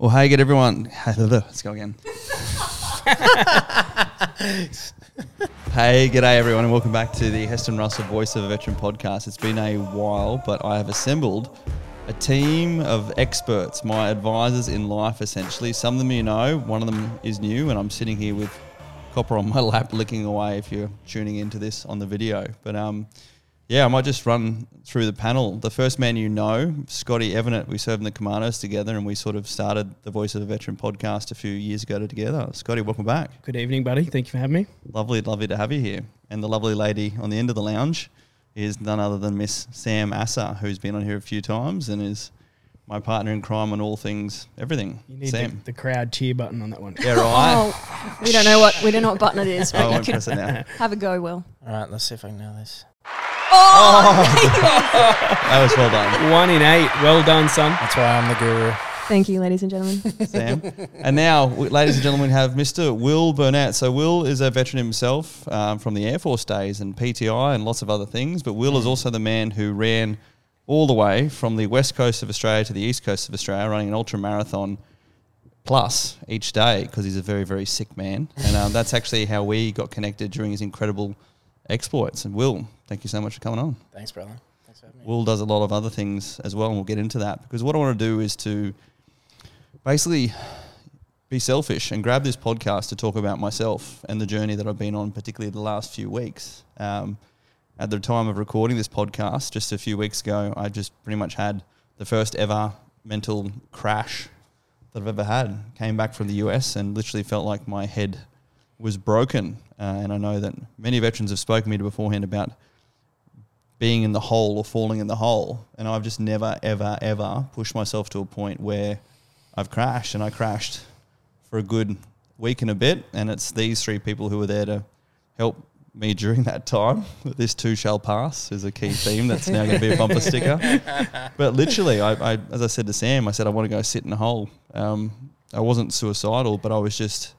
Well, hey, get everyone. Let's go again. hey, g'day everyone, and welcome back to the Heston Russell Voice of a Veteran podcast. It's been a while, but I have assembled a team of experts, my advisors in life, essentially. Some of them you know, one of them is new, and I'm sitting here with Copper on my lap, licking away. If you're tuning into this on the video, but um, yeah, I might just run through the panel. The first man you know, Scotty Evennett, we served in the Commandos together and we sort of started the Voice of a Veteran podcast a few years ago together. Scotty, welcome back. Good evening, buddy. Thank you for having me. Lovely, lovely to have you here. And the lovely lady on the end of the lounge is none other than Miss Sam Asser, who's been on here a few times and is my partner in crime on all things, everything. You need Sam. the, the crowd cheer button on that one. yeah, right. Oh, we don't know what we don't know what button it is, oh, I but you won't can press it now. have a go, Will. All right, let's see if I can nail this. Oh, that was well done. One in eight. Well done, son. That's why I'm the guru. Thank you, ladies and gentlemen. Sam. And now, w- ladies and gentlemen, we have Mr. Will Burnett. So, Will is a veteran himself um, from the Air Force days and PTI and lots of other things. But Will is also the man who ran all the way from the west coast of Australia to the east coast of Australia, running an ultra marathon plus each day because he's a very, very sick man. And um, that's actually how we got connected during his incredible exploits. And Will, thank you so much for coming on. Thanks, brother. Thanks for having me. Will does a lot of other things as well, and we'll get into that because what I want to do is to basically be selfish and grab this podcast to talk about myself and the journey that I've been on, particularly the last few weeks. Um, at the time of recording this podcast, just a few weeks ago, I just pretty much had the first ever mental crash that I've ever had. Came back from the US and literally felt like my head was broken. Uh, and I know that many veterans have spoken to me beforehand about being in the hole or falling in the hole. And I've just never, ever, ever pushed myself to a point where I've crashed. And I crashed for a good week and a bit. And it's these three people who were there to help me during that time. This too shall pass is a key theme that's now going to be a bumper sticker. But literally, I, I, as I said to Sam, I said, I want to go sit in a hole. Um, I wasn't suicidal, but I was just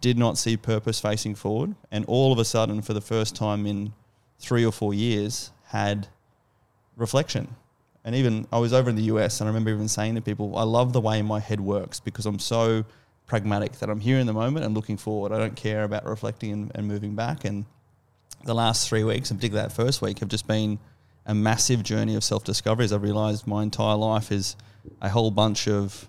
did not see purpose facing forward. And all of a sudden, for the first time in three or four years, had reflection. And even I was over in the US, and I remember even saying to people, I love the way my head works because I'm so pragmatic that I'm here in the moment and looking forward. I don't care about reflecting and, and moving back. And the last three weeks, and particularly that first week, have just been a massive journey of self discovery. As I've realized my entire life is a whole bunch of,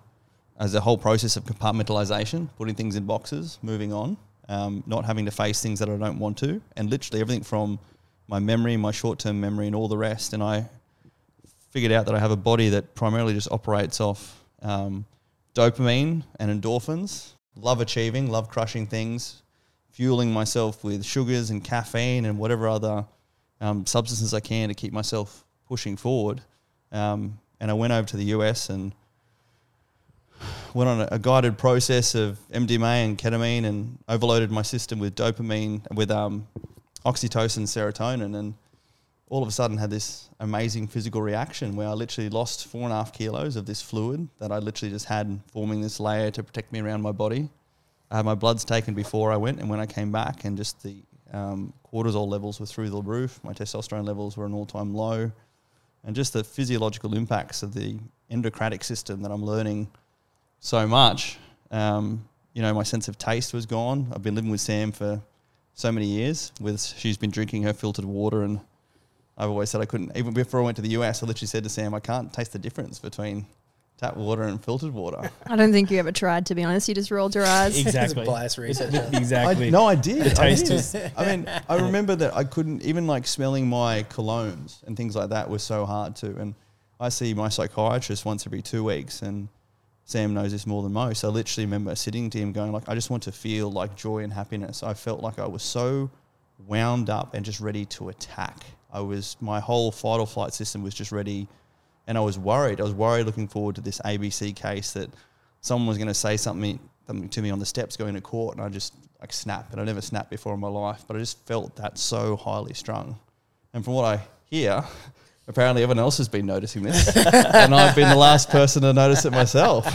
as a whole process of compartmentalization, putting things in boxes, moving on, um, not having to face things that I don't want to, and literally everything from my memory, my short term memory, and all the rest. And I figured out that I have a body that primarily just operates off um, dopamine and endorphins. Love achieving, love crushing things, fueling myself with sugars and caffeine and whatever other um, substances I can to keep myself pushing forward. Um, and I went over to the US and went on a, guided process of MDMA and ketamine and overloaded my system with dopamine, with um, oxytocin, serotonin, and all of a sudden had this amazing physical reaction where I literally lost four and a half kilos of this fluid that I literally just had forming this layer to protect me around my body. I had my bloods taken before I went, and when I came back, and just the um, cortisol levels were through the roof. My testosterone levels were an all-time low, and just the physiological impacts of the endocrinic system that I'm learning so much. Um, you know, my sense of taste was gone. I've been living with Sam for so many years. With she's been drinking her filtered water, and I've always said I couldn't. Even before I went to the US, I literally said to Sam, I can't taste the difference between tap water and filtered water. I don't think you ever tried, to be honest. You just rolled your eyes. Exactly. Bias research. exactly. I, no, I did. The I taste did. is- I mean, I remember that I couldn't even like smelling my colognes and things like that was so hard to. And I see my psychiatrist once every two weeks, and Sam knows this more than most. I literally remember sitting to him going like, I just want to feel like joy and happiness. I felt like I was so wound up and just ready to attack. I was my whole fight or flight system was just ready, and I was worried. I was worried looking forward to this ABC case that someone was going to say something something to me on the steps going to court, and I just like snap. And I never snapped before in my life, but I just felt that so highly strung. And from what I hear, apparently everyone else has been noticing this, and I've been the last person to notice it myself.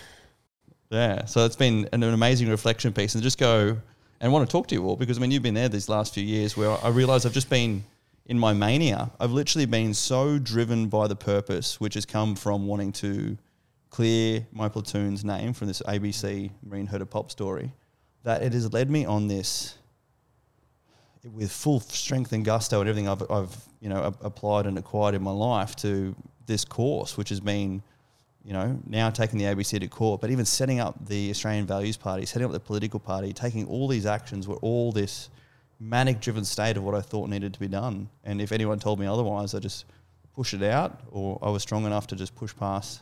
yeah, so it's been an, an amazing reflection piece, and just go and want to talk to you all because I mean you've been there these last few years where I realize I've just been in my mania. I've literally been so driven by the purpose, which has come from wanting to clear my platoon's name from this ABC Marine Herder Pop story, that it has led me on this with full strength and gusto and everything I've, I've you know applied and acquired in my life to this course, which has been you know now taking the ABC to court, but even setting up the Australian Values Party, setting up the political party, taking all these actions were all this manic driven state of what I thought needed to be done. And if anyone told me otherwise, I just push it out, or I was strong enough to just push past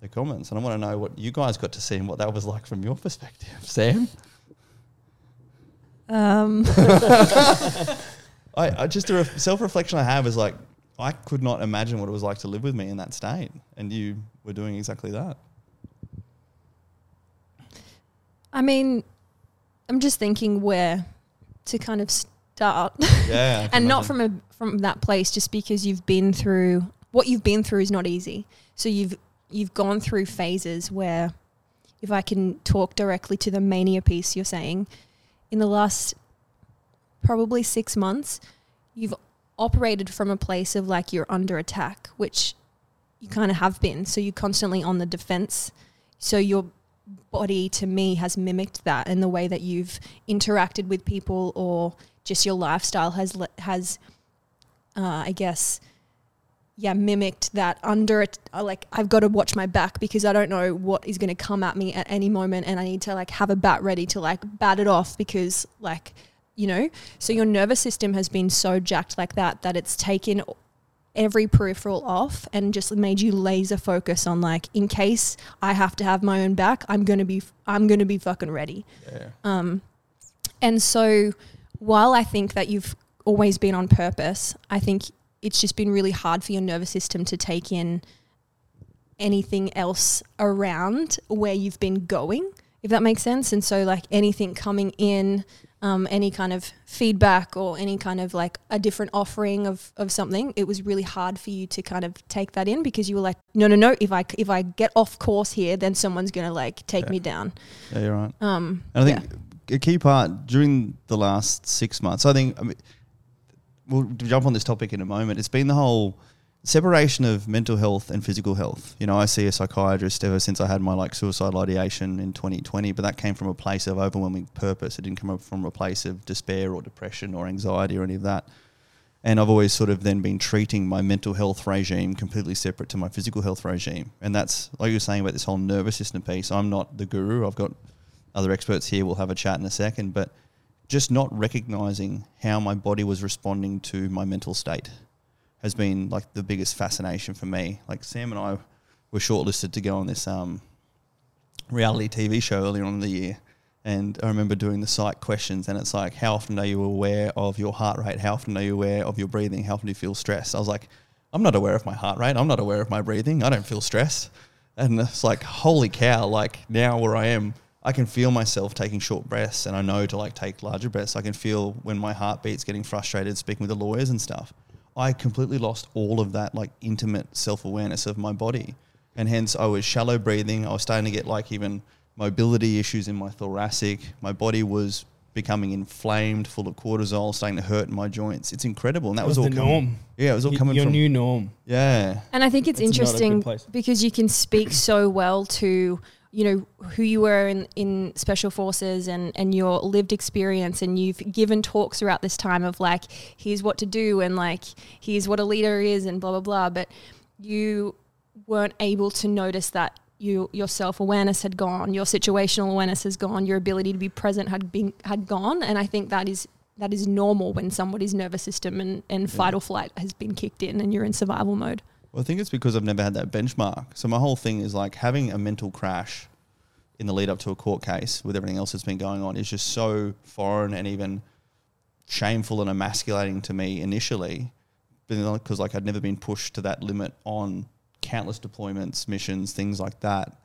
the comments. And I want to know what you guys got to see and what that was like from your perspective, Sam. Um, I, I just a ref- self reflection I have is like I could not imagine what it was like to live with me in that state, and you were doing exactly that. I mean, I'm just thinking where to kind of start, Yeah, I can and not from a from that place, just because you've been through what you've been through is not easy. So you've you've gone through phases where, if I can talk directly to the mania piece you're saying, in the last probably six months, you've operated from a place of like you're under attack, which you kind of have been. So you're constantly on the defense. So your body to me has mimicked that in the way that you've interacted with people or just your lifestyle has has uh, I guess yeah mimicked that under it uh, like I've got to watch my back because I don't know what is going to come at me at any moment and I need to like have a bat ready to like bat it off because like you know so your nervous system has been so jacked like that that it's taken every peripheral off and just made you laser focus on like in case I have to have my own back I'm going to be I'm going to be fucking ready yeah. um, and so while I think that you've always been on purpose, I think it's just been really hard for your nervous system to take in anything else around where you've been going, if that makes sense. And so, like anything coming in, um, any kind of feedback or any kind of like a different offering of, of something, it was really hard for you to kind of take that in because you were like, no, no, no. If I if I get off course here, then someone's gonna like take Yeah. me down. Yeah, you're right. Um, And I think a key part during the last six months, I think, I mean, we'll jump on this topic in a moment. It's been the whole separation of mental health and physical health. You know, I see a psychiatrist ever since I had my like suicidal ideation in 2020, but that came from a place of overwhelming purpose. It didn't come from a place of despair or depression or anxiety or any of that. And I've always sort of then been treating my mental health regime completely separate to my physical health regime. And that's like you were saying about this whole nervous system piece. I'm not the guru. I've got other experts here. We'll have a chat in a second. But just not recognizing how my body was responding to my mental state has been like the biggest fascination for me. Like Sam and I were shortlisted to go on this um, reality TV show earlier on in the year. And I remember doing the psych questions, and it's like, how often are you aware of your heart rate? How often are you aware of your breathing? How often do you feel stressed? I was like, I'm not aware of my heart rate. I'm not aware of my breathing. I don't feel stressed. And it's like, holy cow, like now where I am, I can feel myself taking short breaths and I know to like take larger breaths. I can feel when my heartbeat's getting frustrated speaking with the lawyers and stuff. I completely lost all of that like intimate self awareness of my body. And hence I was shallow breathing. I was starting to get like even mobility issues in my thoracic. My body was becoming inflamed, full of cortisol, starting to hurt in my joints. It's incredible. And that That was, was all the coming- norm. Yeah, it was all Y- coming your from new norm. Yeah. And I think it's, It's not a good interesting because you can speak so well to, you know, who you were in, in special forces and, and your lived experience. And you've given talks throughout this time of like, here's what to do and like, here's what a leader is and blah, blah, blah. But you weren't able to notice that you, your self awareness had gone, your situational awareness has gone, your ability to be present had been had gone. And I think that is that is normal when somebody's nervous system and, and fight or flight has been kicked in and you're in survival mode. Well, I think it's because I've never had that benchmark. So my whole thing is like having a mental crash in the lead up to a court case with everything else that's been going on is just so foreign and even shameful and emasculating to me initially, because like I'd never been pushed to that limit on countless deployments, missions, things like that.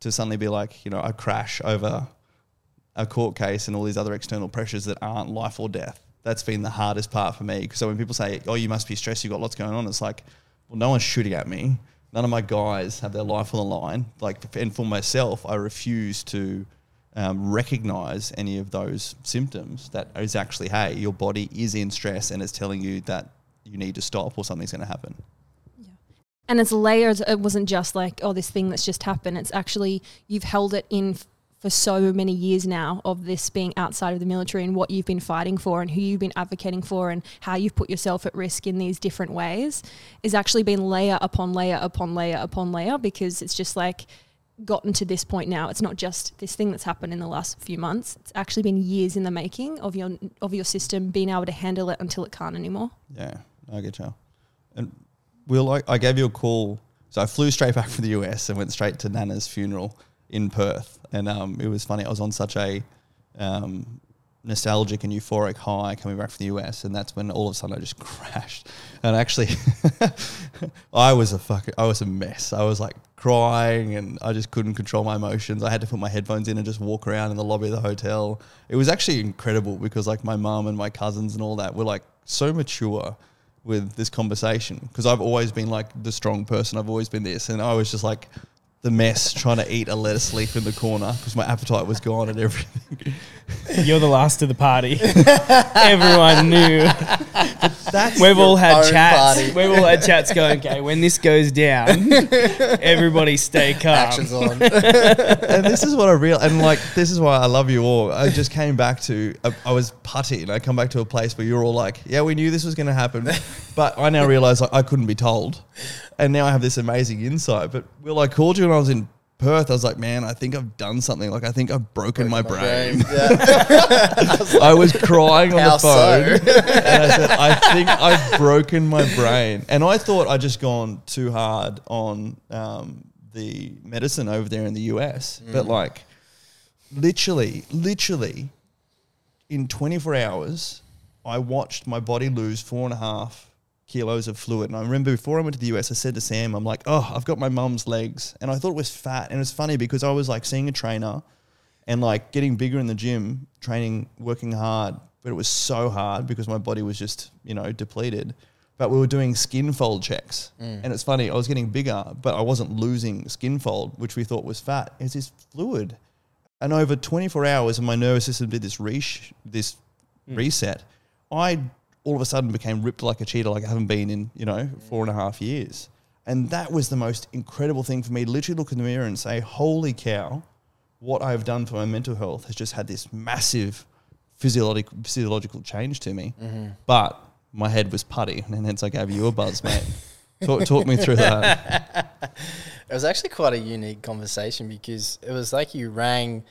To suddenly be like, you know, a crash over a court case and all these other external pressures that aren't life or death. That's been the hardest part for me. So when people say, "Oh, you must be stressed. You've got lots going on," it's like, well, no one's shooting at me. None of my guys have their life on the line. Like, and for myself, I refuse to um, recognize any of those symptoms. That is actually, hey, your body is in stress and it's telling you that you need to stop or something's going to happen. Yeah. and it's layers. It wasn't just like oh this thing that's just happened. It's actually you've held it in for so many years now of this being outside of the military and what you've been fighting for and who you've been advocating for and how you've put yourself at risk in these different ways is actually been layer upon layer upon layer upon layer because it's just like gotten to this point now. It's not just this thing that's happened in the last few months. It's actually been years in the making of your of your system being able to handle it until it can't anymore. Yeah, I get you. And Will, I, I gave you a call. So I flew straight back from the US and went straight to Nana's funeral in Perth. And um, it was funny. I was on such a um, nostalgic and euphoric high coming back from the US. And that's when all of a sudden I just crashed. And actually, I was a fucking, I was a mess. I was like crying and I just couldn't control my emotions. I had to put my headphones in and just walk around in the lobby of the hotel. It was actually incredible because like my mum and my cousins and all that were like so mature with this conversation because I've always been like the strong person. I've always been this, and I was just like the mess trying to eat a lettuce leaf in the corner because my appetite was gone and everything. You're the last of the party. Everyone knew. That's We've all had chats. party. We've all had chats going, okay, when this goes down, everybody stay calm. Actions on. and this is what I real and like this is why I love you all. I just came back to I, I was putty and I come back to a place where you're all like, yeah, we knew this was going to happen, but I now realize like, I couldn't be told, and now I have this amazing insight. But Will, I called you when I was in Perth. I was like, man, I think I've done something. Like I think I've broken my, brain. Yeah. I was crying on the phone, so? and I said, I think I've broken my brain. And I thought I'd just gone too hard on um, the medicine over there in the US, but like literally, literally, in 24 hours, I watched my body lose four and a half kilos of fluid. And I remember before I went to the US, I said to Sam, I'm like, oh, I've got my mum's legs. And I thought it was fat. And it was funny because I was like seeing a trainer and like getting bigger in the gym, training, working hard. But it was so hard because my body was just, you know, depleted. But we were doing skin fold checks. Mm. And it's funny, I was getting bigger, but I wasn't losing skin fold, which we thought was fat. It's this fluid. And over 24 hours, and my nervous system did this resh- this mm. reset, I all of a sudden became ripped like a cheetah, like I haven't been in, you know, four and a half years. And that was the most incredible thing for me. Literally look in the mirror and say, "Holy cow, what I've done for my mental health has just had this massive physiological physiological change to me." Mm-hmm. But my head was putty, and hence I gave you a buzz, mate. talk, talk me through that. It was actually quite a unique conversation because it was like you rang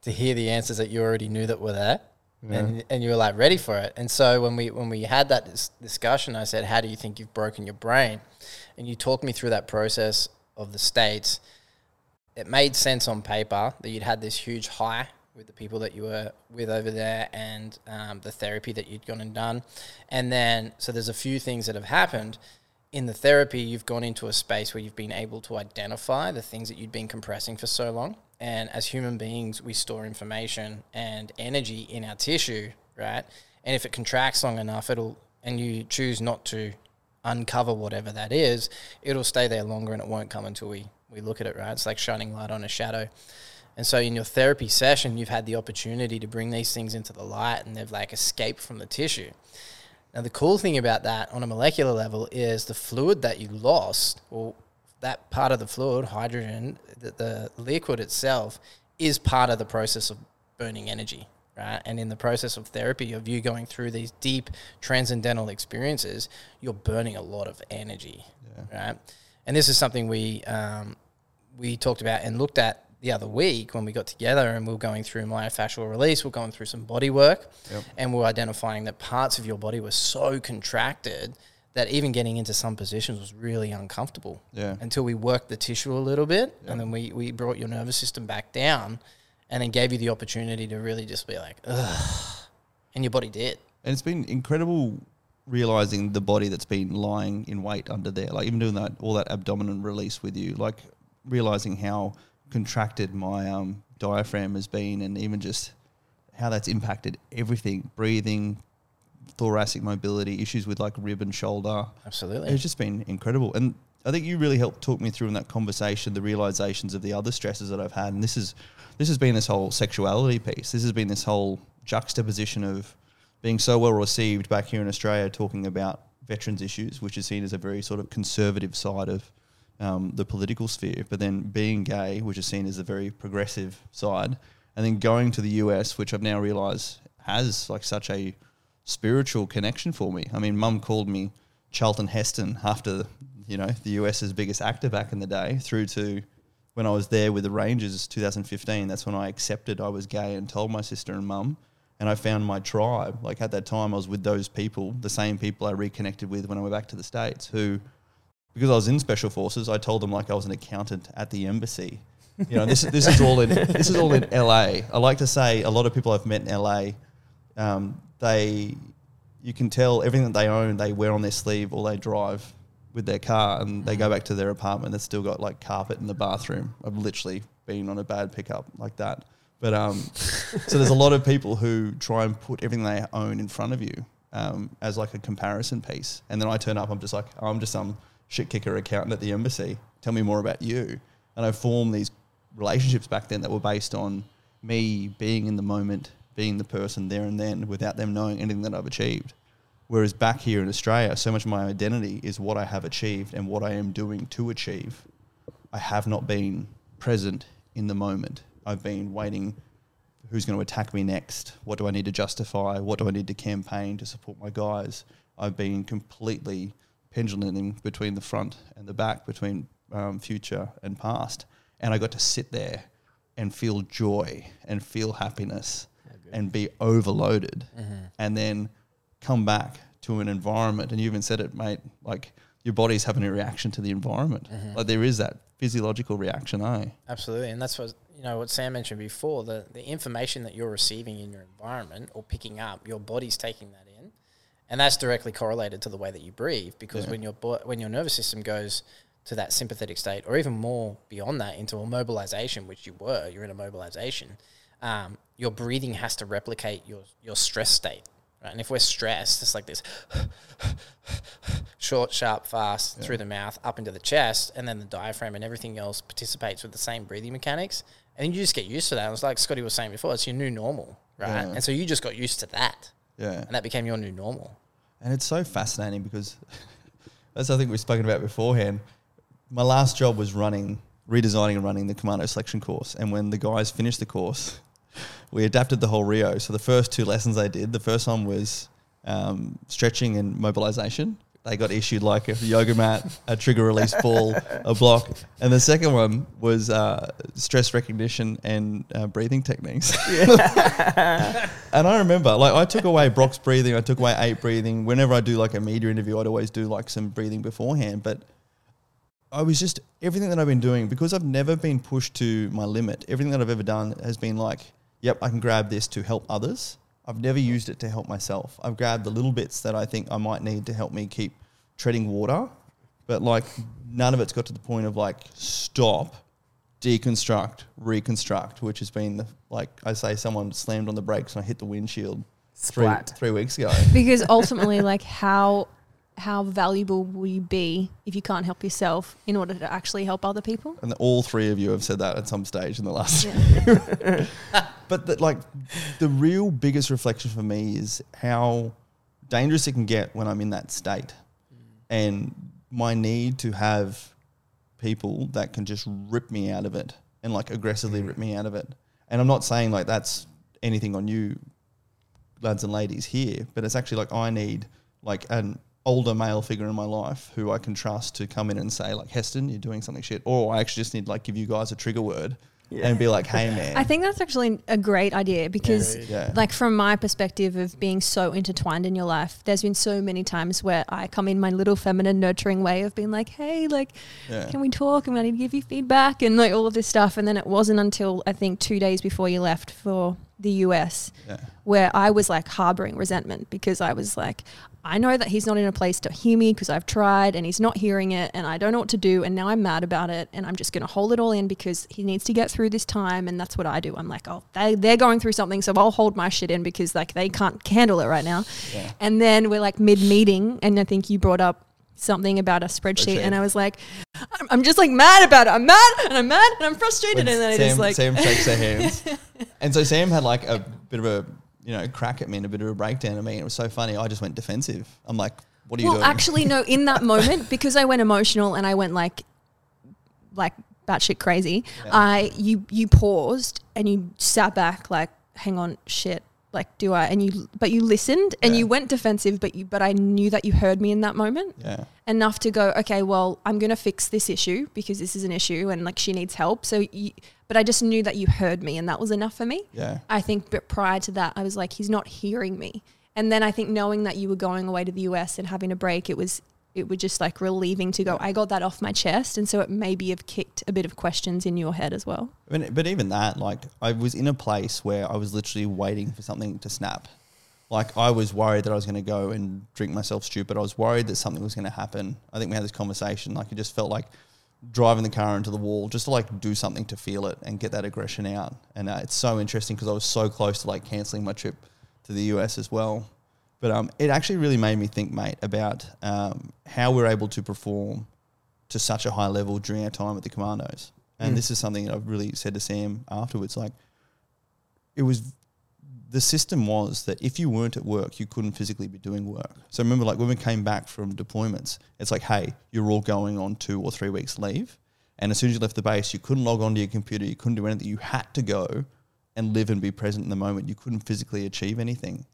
to hear the answers that you already knew that were there. And, and you were like ready for it. And so when we when we had that dis- discussion, I said, "How do you think you've broken your brain?" And you talked me through that process of the states. It made sense on paper that you'd had this huge high with the people that you were with over there and um, the therapy that you'd gone and done. And then, so there's a few things that have happened. In the therapy, you've gone into a space where you've been able to identify the things that you'd been compressing for so long. And as human beings, we store information and energy in our tissue, right? And if it contracts long enough, it'll, and you choose not to uncover whatever that is, it'll stay there longer and it won't come until we, we look at it, right? It's like shining light on a shadow. And so in your therapy session, you've had the opportunity to bring these things into the light and they've like escaped from the tissue. Now, the cool thing about that on a molecular level is the fluid that you lost, or that part of the fluid, hydrogen, the, the liquid itself, is part of the process of burning energy, right? And in the process of therapy, of you going through these deep transcendental experiences, you're burning a lot of energy, right? And this is something we um, we talked about and looked at the other week when we got together and we were going through myofascial release, we are going through some body work, and we are identifying that parts of your body were so contracted that even getting into some positions was really uncomfortable. Yeah. Until we worked the tissue a little bit, and then we, we brought your nervous system back down, and then gave you the opportunity to really just be like, ugh, and your body did. And it's been incredible realizing the body that's been lying in wait under there, like even doing that all that abdominal release with you, like realizing how contracted my um, diaphragm has been, and even just how that's impacted everything, breathing, thoracic mobility, issues with like rib and shoulder. Absolutely. It's just been incredible. And I think you really helped talk me through in that conversation the realizations of the other stresses that I've had. And this is this has been this whole sexuality piece. This has been this whole juxtaposition of being so well received back here in Australia, talking about veterans issues, which is seen as a very sort of conservative side of um, the political sphere. But then being gay, which is seen as a very progressive side, and then going to the US, which I've now realised has like such a spiritual connection for me. I mean, Mum called me Charlton Heston after you know the US's biggest actor back in the day, through to when I was there with the Rangers 2015. That's when I accepted I was gay and told my sister and mum, and I found my tribe. Like at that time, I was with those people, the same people I reconnected with when I went back to the states. Who, because I was in special forces, I told them like I was an accountant at the embassy. You know, this this is all in this is all in LA. I like to say a lot of people I've met in LA, um, they you can tell everything that they own they wear on their sleeve or they drive with their car and they go back to their apartment that's still got like carpet in the bathroom. I've literally been on a bad pickup like that. But um, so there's a lot of people who try and put everything they own in front of you um, as like a comparison piece, and then I turn up. I'm just like oh, I'm just some shit kicker accountant at the embassy. Tell me more about you, and I form these relationships back then that were based on me being in the moment, being the person there and then, without them knowing anything that I've achieved. Whereas back here in Australia, so much of my identity is what I have achieved and what I am doing to achieve. I have not been present in the moment. I've been waiting who's going to attack me next? What do I need to justify? What do I need to campaign to support my guys? I've been completely penduluming between the front and the back, between um, future and past. And I got to sit there and feel joy and feel happiness and be overloaded. And then come back to an environment, and you even said it, mate, like your body's having a reaction to the environment. Like there is that physiological reaction, eh? Absolutely, and that's what you know what Sam mentioned before. The the information that you're receiving in your environment or picking up, your body's taking that in, and that's directly correlated to the way that you breathe. Because Yeah. when your bo- when your nervous system goes to that sympathetic state, or even more beyond that, into a mobilization, which you were, you're in a mobilization. Um, your breathing has to replicate your your stress state. Right? And if we're stressed, it's like this short, sharp, fast through the mouth, up into the chest, and then the diaphragm and everything else participates with the same breathing mechanics. And then you just get used to that. It's like Scotty was saying before, it's your new normal, right? Yeah. And so you just got used to that, Yeah. and that became your new normal. And it's so fascinating because as I think we've spoken about beforehand, my last job was running, redesigning and running the commando selection course. And when the guys finished the course, we adapted the whole Rio. So the first two lessons I did, the first one was um, stretching and mobilization. They got issued like a yoga mat, a trigger release ball, a block. And the second one was uh, stress recognition and uh, breathing techniques. And I remember, like, I took away box breathing, I took away eight breathing. Whenever I do like a media interview, I'd always do like some breathing beforehand. But I was just everything that I've been doing because I've never been pushed to my limit. Everything that I've ever done has been like, yep, I can grab this to help others. I've never used it to help myself. I've grabbed the little bits that I think I might need to help me keep treading water, but like none of it's got to the point of like stop, deconstruct, reconstruct, which has been the, like I say, someone slammed on the brakes and I hit the windshield three, three weeks ago. because ultimately like how how valuable will you be if you can't help yourself in order to actually help other people And all three of you have said that at some stage in the last. but the, like, the real biggest reflection for me is how dangerous it can get when I'm in that state, and my need to have people that can just rip me out of it and like aggressively rip me out of it. And I'm not saying like that's anything on you, lads and ladies here, but it's actually like I need like an older male figure in my life who I can trust to come in and say like Heston, you're doing something shit, or I actually just need like give you guys a trigger word and be like, hey man, i think that's actually a great idea because yeah, like from my perspective of being so intertwined in your life there's been so many times where i come in my little feminine nurturing way of being like hey like yeah, can we talk? And i need to give you feedback and like all of this stuff. And then it wasn't until i think two days before you left for the us yeah, where I was like harboring resentment because I was like, I know that he's not in a place to hear me because I've tried and he's not hearing it and I don't know what to do. And now I'm mad about it and I'm just going to hold it all in because he needs to get through this time. And that's what I do. I'm like, oh, they, they're going through something. So I'll hold my shit in because like they can't handle it right now. yeah. And then we're like mid meeting. And I think you brought up something about a spreadsheet, Spreadsheet. and I was like, I'm, I'm just like mad about it. I'm mad and I'm mad and I'm frustrated. When and then I Sam, just like, Sam shakes their hands. and so Sam had like a bit of a, you know, crack at me and a bit of a breakdown at me. And it was so funny. I just went defensive. I'm like, what are you well, doing? actually, no. In that moment, because I went emotional and I went like, like batshit crazy. Yeah. I you you paused and you sat back like, hang on, shit. Like, do I? And you, but you listened and Yeah. you went defensive, but you, but I knew that you heard me in that moment yeah, enough to go, okay, well, I'm gonna fix this issue because this is an issue and like she needs help. So, you, but I just knew that you heard me and that was enough for me. yeah, I think, but prior to that, I was like, he's not hearing me. And then I think knowing that you were going away to the US and having a break, it was it was just like relieving to go. I got that off my chest, and so it maybe have kicked a bit of questions in your head as well. But, but even that, like, I was in a place where I was literally waiting for something to snap. Like, I was worried that I was going to go and drink myself stupid. I was worried that something was going to happen. I think we had this conversation. Like, it just felt like driving the car into the wall just to like do something to feel it and get that aggression out. And uh, it's so interesting because I was so close to like canceling my trip to the US as well. But um, it actually really made me think, mate, about um, how we're able to perform to such a high level during our time at the Commandos. And Mm. this is something that I've really said to Sam afterwards. Like, it was the system was that if you weren't at work, you couldn't physically be doing work. So remember, like when we came back from deployments, it's like, hey, you're all going on two or three weeks leave, and as soon as you left the base, you couldn't log onto your computer, you couldn't do anything. You had to go and live and be present in the moment. You couldn't physically achieve anything,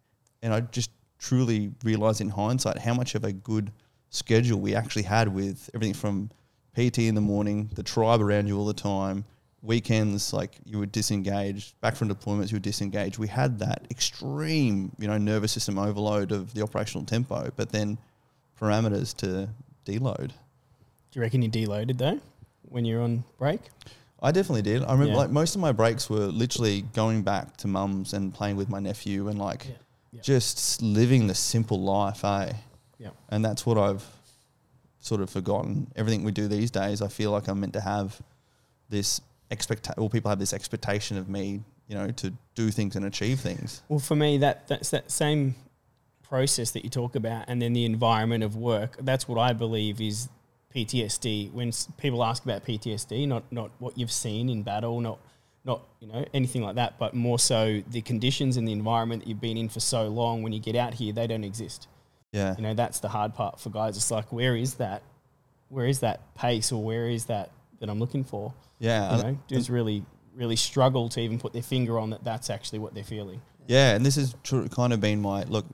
and I just truly realize in hindsight how much of a good schedule we actually had with everything from PT in the morning, the tribe around you all the time, weekends like you were disengaged, back from deployments you were disengaged. We had that extreme, you know, nervous system overload of the operational tempo, but then parameters to deload. Do you reckon you deloaded though when you're on break? I definitely did. I remember Yeah. like most of my breaks were literally going back to mum's and playing with my nephew and like Yeah. Just living the simple life, eh? Yeah. And that's what I've sort of forgotten. Everything we do these days, I feel like I'm meant to have this expectation. Well, people have this expectation of me, you know, to do things and achieve things. Well, for me, that that's that same process that you talk about, and then the environment of work. That's what I believe is PTSD. When people ask about PTSD, not not what you've seen in battle, not not you know anything like that, but more so the conditions and the environment that you've been in for so long. When you get out here, they don't exist. Yeah. You know, that's the hard part for guys. It's like, where is that? Where is that pace, or where is that that I'm looking for? Yeah. You know, dudes really really struggle to even put their finger on that. That's actually what they're feeling. Yeah, and this has tr- kind of been my look.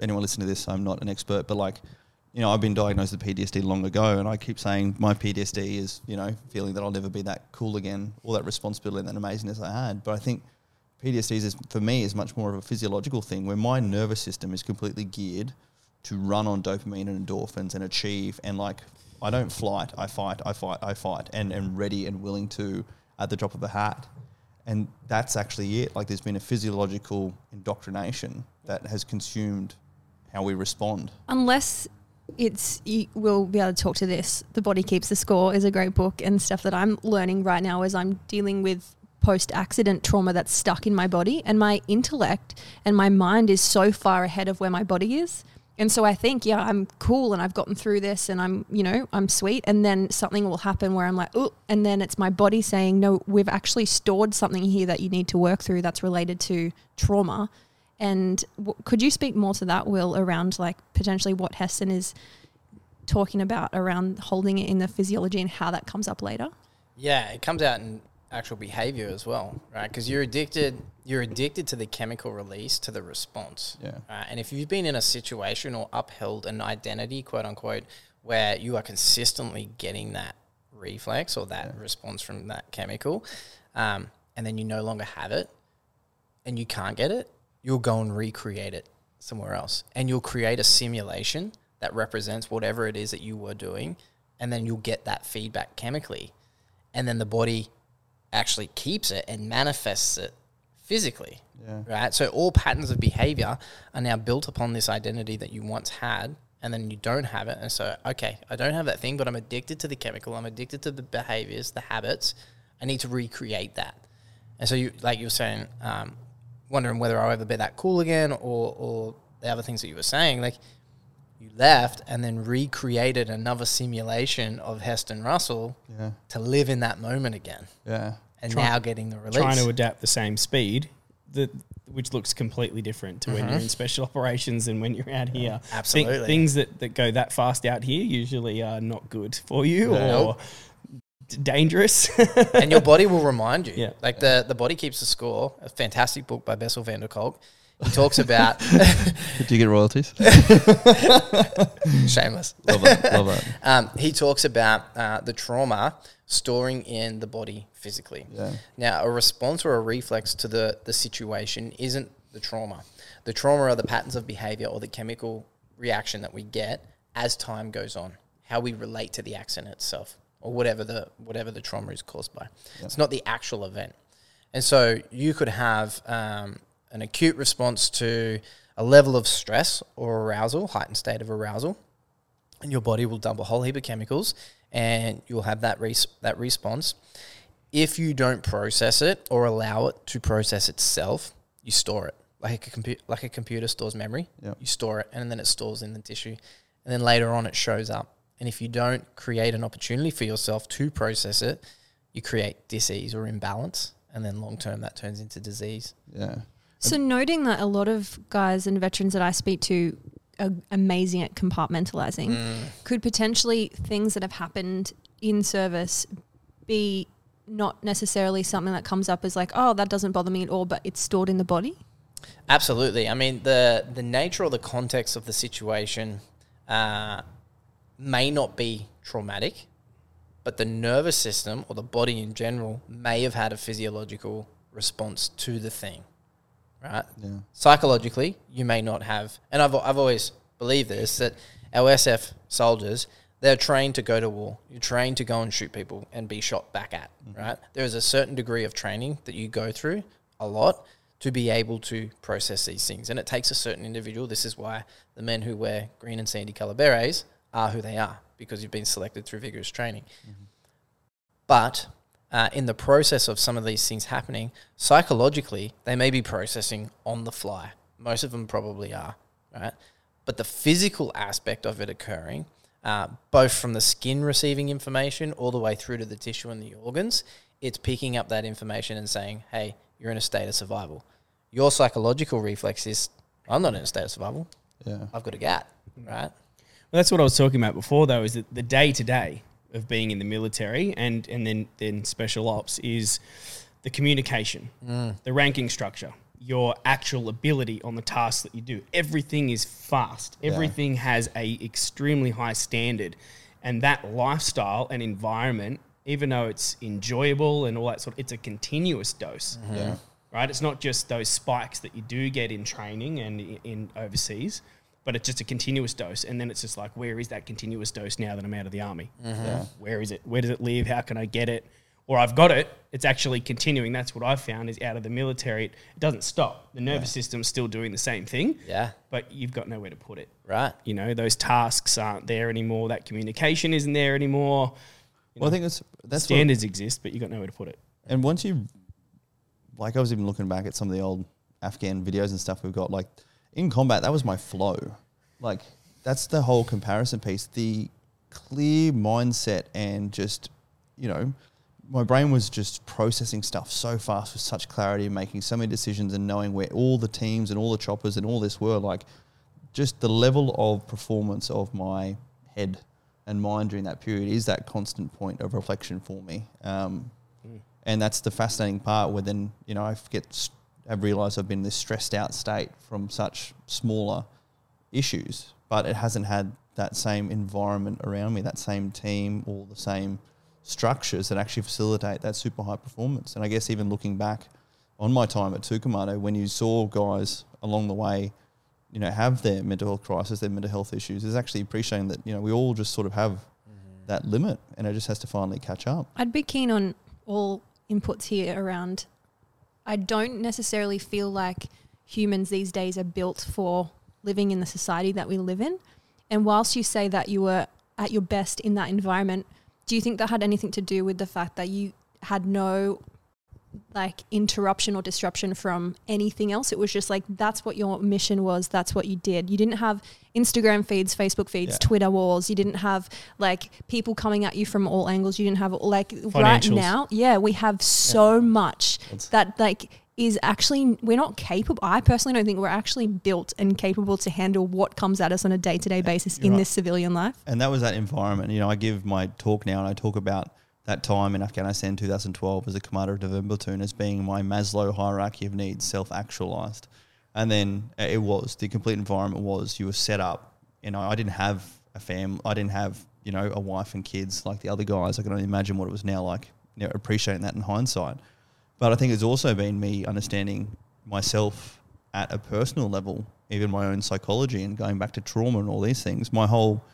Anyone listening to this, I'm not an expert, but like, you know, I've been diagnosed with PTSD long ago, and I keep saying my PTSD is, you know, feeling that I'll never be that cool again, all that responsibility and that amazingness I had. But I think PTSD is for me is much more of a physiological thing, where my nervous system is completely geared to run on dopamine and endorphins and achieve, and like, I don't flight, I fight, I fight, I fight, and and ready and willing to at the drop of a hat and that's actually it. Like there's been a physiological indoctrination that has consumed how we respond. Unless it's, you will be able to talk to this. The Body Keeps the Score is a great book and stuff that I'm learning right now as I'm dealing with post accident trauma that's stuck in my body. And my intellect and my mind is so far ahead of where my body is. And so I think, yeah, I'm cool and I've gotten through this and I'm, you know, I'm sweet. And then something will happen where I'm like, oh, and then it's my body saying, no, we've actually stored something here that you need to work through that's related to trauma. And w- could you speak more to that, Will, around like potentially what Heston is talking about around holding it in the physiology and how that comes up later? Yeah, it comes out in actual behavior as well, right? Because you're addicted. You're addicted to the chemical release to the response. Yeah. Right? And if you've been in a situation or upheld an identity, quote unquote, where you are consistently getting that reflex or that response from that chemical, um, and then you no longer have it, and you can't get it, you'll go and recreate it somewhere else, and you'll create a simulation that represents whatever it is that you were doing, and then you'll get that feedback chemically, and then the body actually keeps it and manifests it physically Yeah. right? So all patterns of behavior are now built upon this identity that you once had, and then you don't have it. And so, okay, I don't have that thing, but I'm addicted to the chemical. I'm addicted to the behaviors, the habits. I need to recreate that. And so, you like you were saying, um, wondering whether I'll ever be that cool again, or or the other things that you were saying, like. You left and then recreated another simulation of Heston Russell Yeah. to live in that moment again, Yeah. and Try- now getting the release. Trying to adapt the same speed. the which looks completely different to when you're in mm-hmm. special operations and when you're out here. Thi- Absolutely. things that, that go that fast out here usually are not good for you Yeah. or d- dangerous. and your body will remind you. Yeah. Like the, the body keeps the score. A fantastic book by Bessel van der Kolk. He talks about Do you get royalties? shameless. love it. Love it. Um, he talks about uh, the trauma storing in the body physically. Yeah. Now, a response or a reflex to the, the situation isn't the trauma. The trauma are the patterns of behavior or the chemical reaction that we get as time goes on, how we relate to the accident itself or whatever the, whatever the trauma is caused by. It's not the actual event. And so you could have um, an acute response to a level of stress or arousal, heightened state of arousal, and your body will dump a whole heap of chemicals, and you'll have that res- that response. If you don't process it or allow it to process itself, you store it like a computer like a computer stores memory. Yep. You store it, and then it stores in the tissue, and then later on it shows up. And if you don't create an opportunity for yourself to process it, you create disease or imbalance, and then long term that turns into disease. Yeah. So noting that a lot of guys and veterans that I speak to are amazing at compartmentalizing, could potentially things that have happened in service be not necessarily something that comes up as like, oh, that doesn't bother me at all, but it's stored in the body? Absolutely. I mean, the the nature or the context of the situation uh, may not be traumatic, but the nervous system or the body in general may have had a physiological response to the thing, right? Yeah. Psychologically, you may not have, and I've I've always believed this that our SF soldiers they're trained to go to war. You're trained to go and shoot people and be shot back at, mm-hmm. right? There is a certain degree of training that you go through a lot to be able to process these things. And it takes a certain individual. This is why the men who wear green and sandy color berets are who they are, because you've been selected through vigorous training. But uh, in the process of some of these things happening, psychologically, they may be processing on the fly. Most of them probably are, right? But the physical aspect of it occurring, uh, both from the skin receiving information all the way through to the tissue and the organs, it's picking up that information and saying, hey, you're in a state of survival. Your psychological reflex is, I'm not in a state of survival. Yeah. I've got a gat, right? Well, that's what I was talking about before, though, is that the day to day of being in the military and, and then, then special ops is the communication, mm. the ranking structure, your actual ability on the tasks that you do. Everything is fast. Everything has a extremely high standard, and that lifestyle and environment, even though it's enjoyable and all that sort, of, it's a continuous dose mm-hmm. Yeah. right? It's not just those spikes that you do get in training and i- in overseas, but it's just a continuous dose. And then it's just like, where is that continuous dose now that I'm out of the army? Mm-hmm. Yeah. Where is it? Where does it live? How can I get it? Or I've got it. It's actually continuing. That's what I've found is out of the military, it doesn't stop. The nervous system's still doing the same thing, Yeah, but you've got nowhere to put it. right. You know, those tasks aren't there anymore. That communication isn't there anymore. Well, I think that's that's what, Standards exist, but you've got nowhere to put it. and once you, like, I was even looking back at some of the old Afghan videos and stuff we've got. Like, in combat, that was my flow. Like, that's the whole comparison piece. The clear mindset and just, you know, my brain was just processing stuff so fast with such clarity and making so many decisions and knowing where all the teams and all the choppers and all this were. Like, just the level of performance of my head and mind during that period is that constant point of reflection for me. Um, and that's the fascinating part where then, you know, I get, I've realized I've been in this stressed out state from such smaller issues, but it hasn't had that same environment around me, that same team, or the same structures that actually facilitate that super high performance. And I guess even looking back on my time at 2 Commando, when you saw guys along the way, you know, have their mental health crisis, their mental health issues, is actually appreciating that, you know, we all just sort of have mm-hmm. that limit and it just has to finally catch up. I'd be keen on all inputs here around. I don't necessarily feel like humans these days are built for living in the society that we live in. And whilst you say that you were at your best in that environment, do you think that had anything to do with the fact that you had no like interruption or disruption from anything else? It was just like that's what your mission was, that's what you did. You didn't have Instagram feeds, Facebook feeds, Yeah. Twitter walls. You didn't have like people coming at you from all angles. You didn't have like right now, yeah, we have so much That's- that like is actually we're not capable. I personally don't think we're actually built and capable to handle what comes at us on a day to day basis You're in right. this civilian life. And that was that environment. You know, I give my talk now and I talk about that time in Afghanistan 2012 as a commander of Devon Platoon as being my Maslow hierarchy of needs self actualized. And then uh, it was the complete environment was you were set up. You know, I didn't have a fam, I didn't have, you know, a wife and kids like the other guys. I can only imagine what it was now like, you know, appreciating that in hindsight. But I think it's also been me understanding myself at a personal level, even my own psychology and going back to trauma and all these things. My whole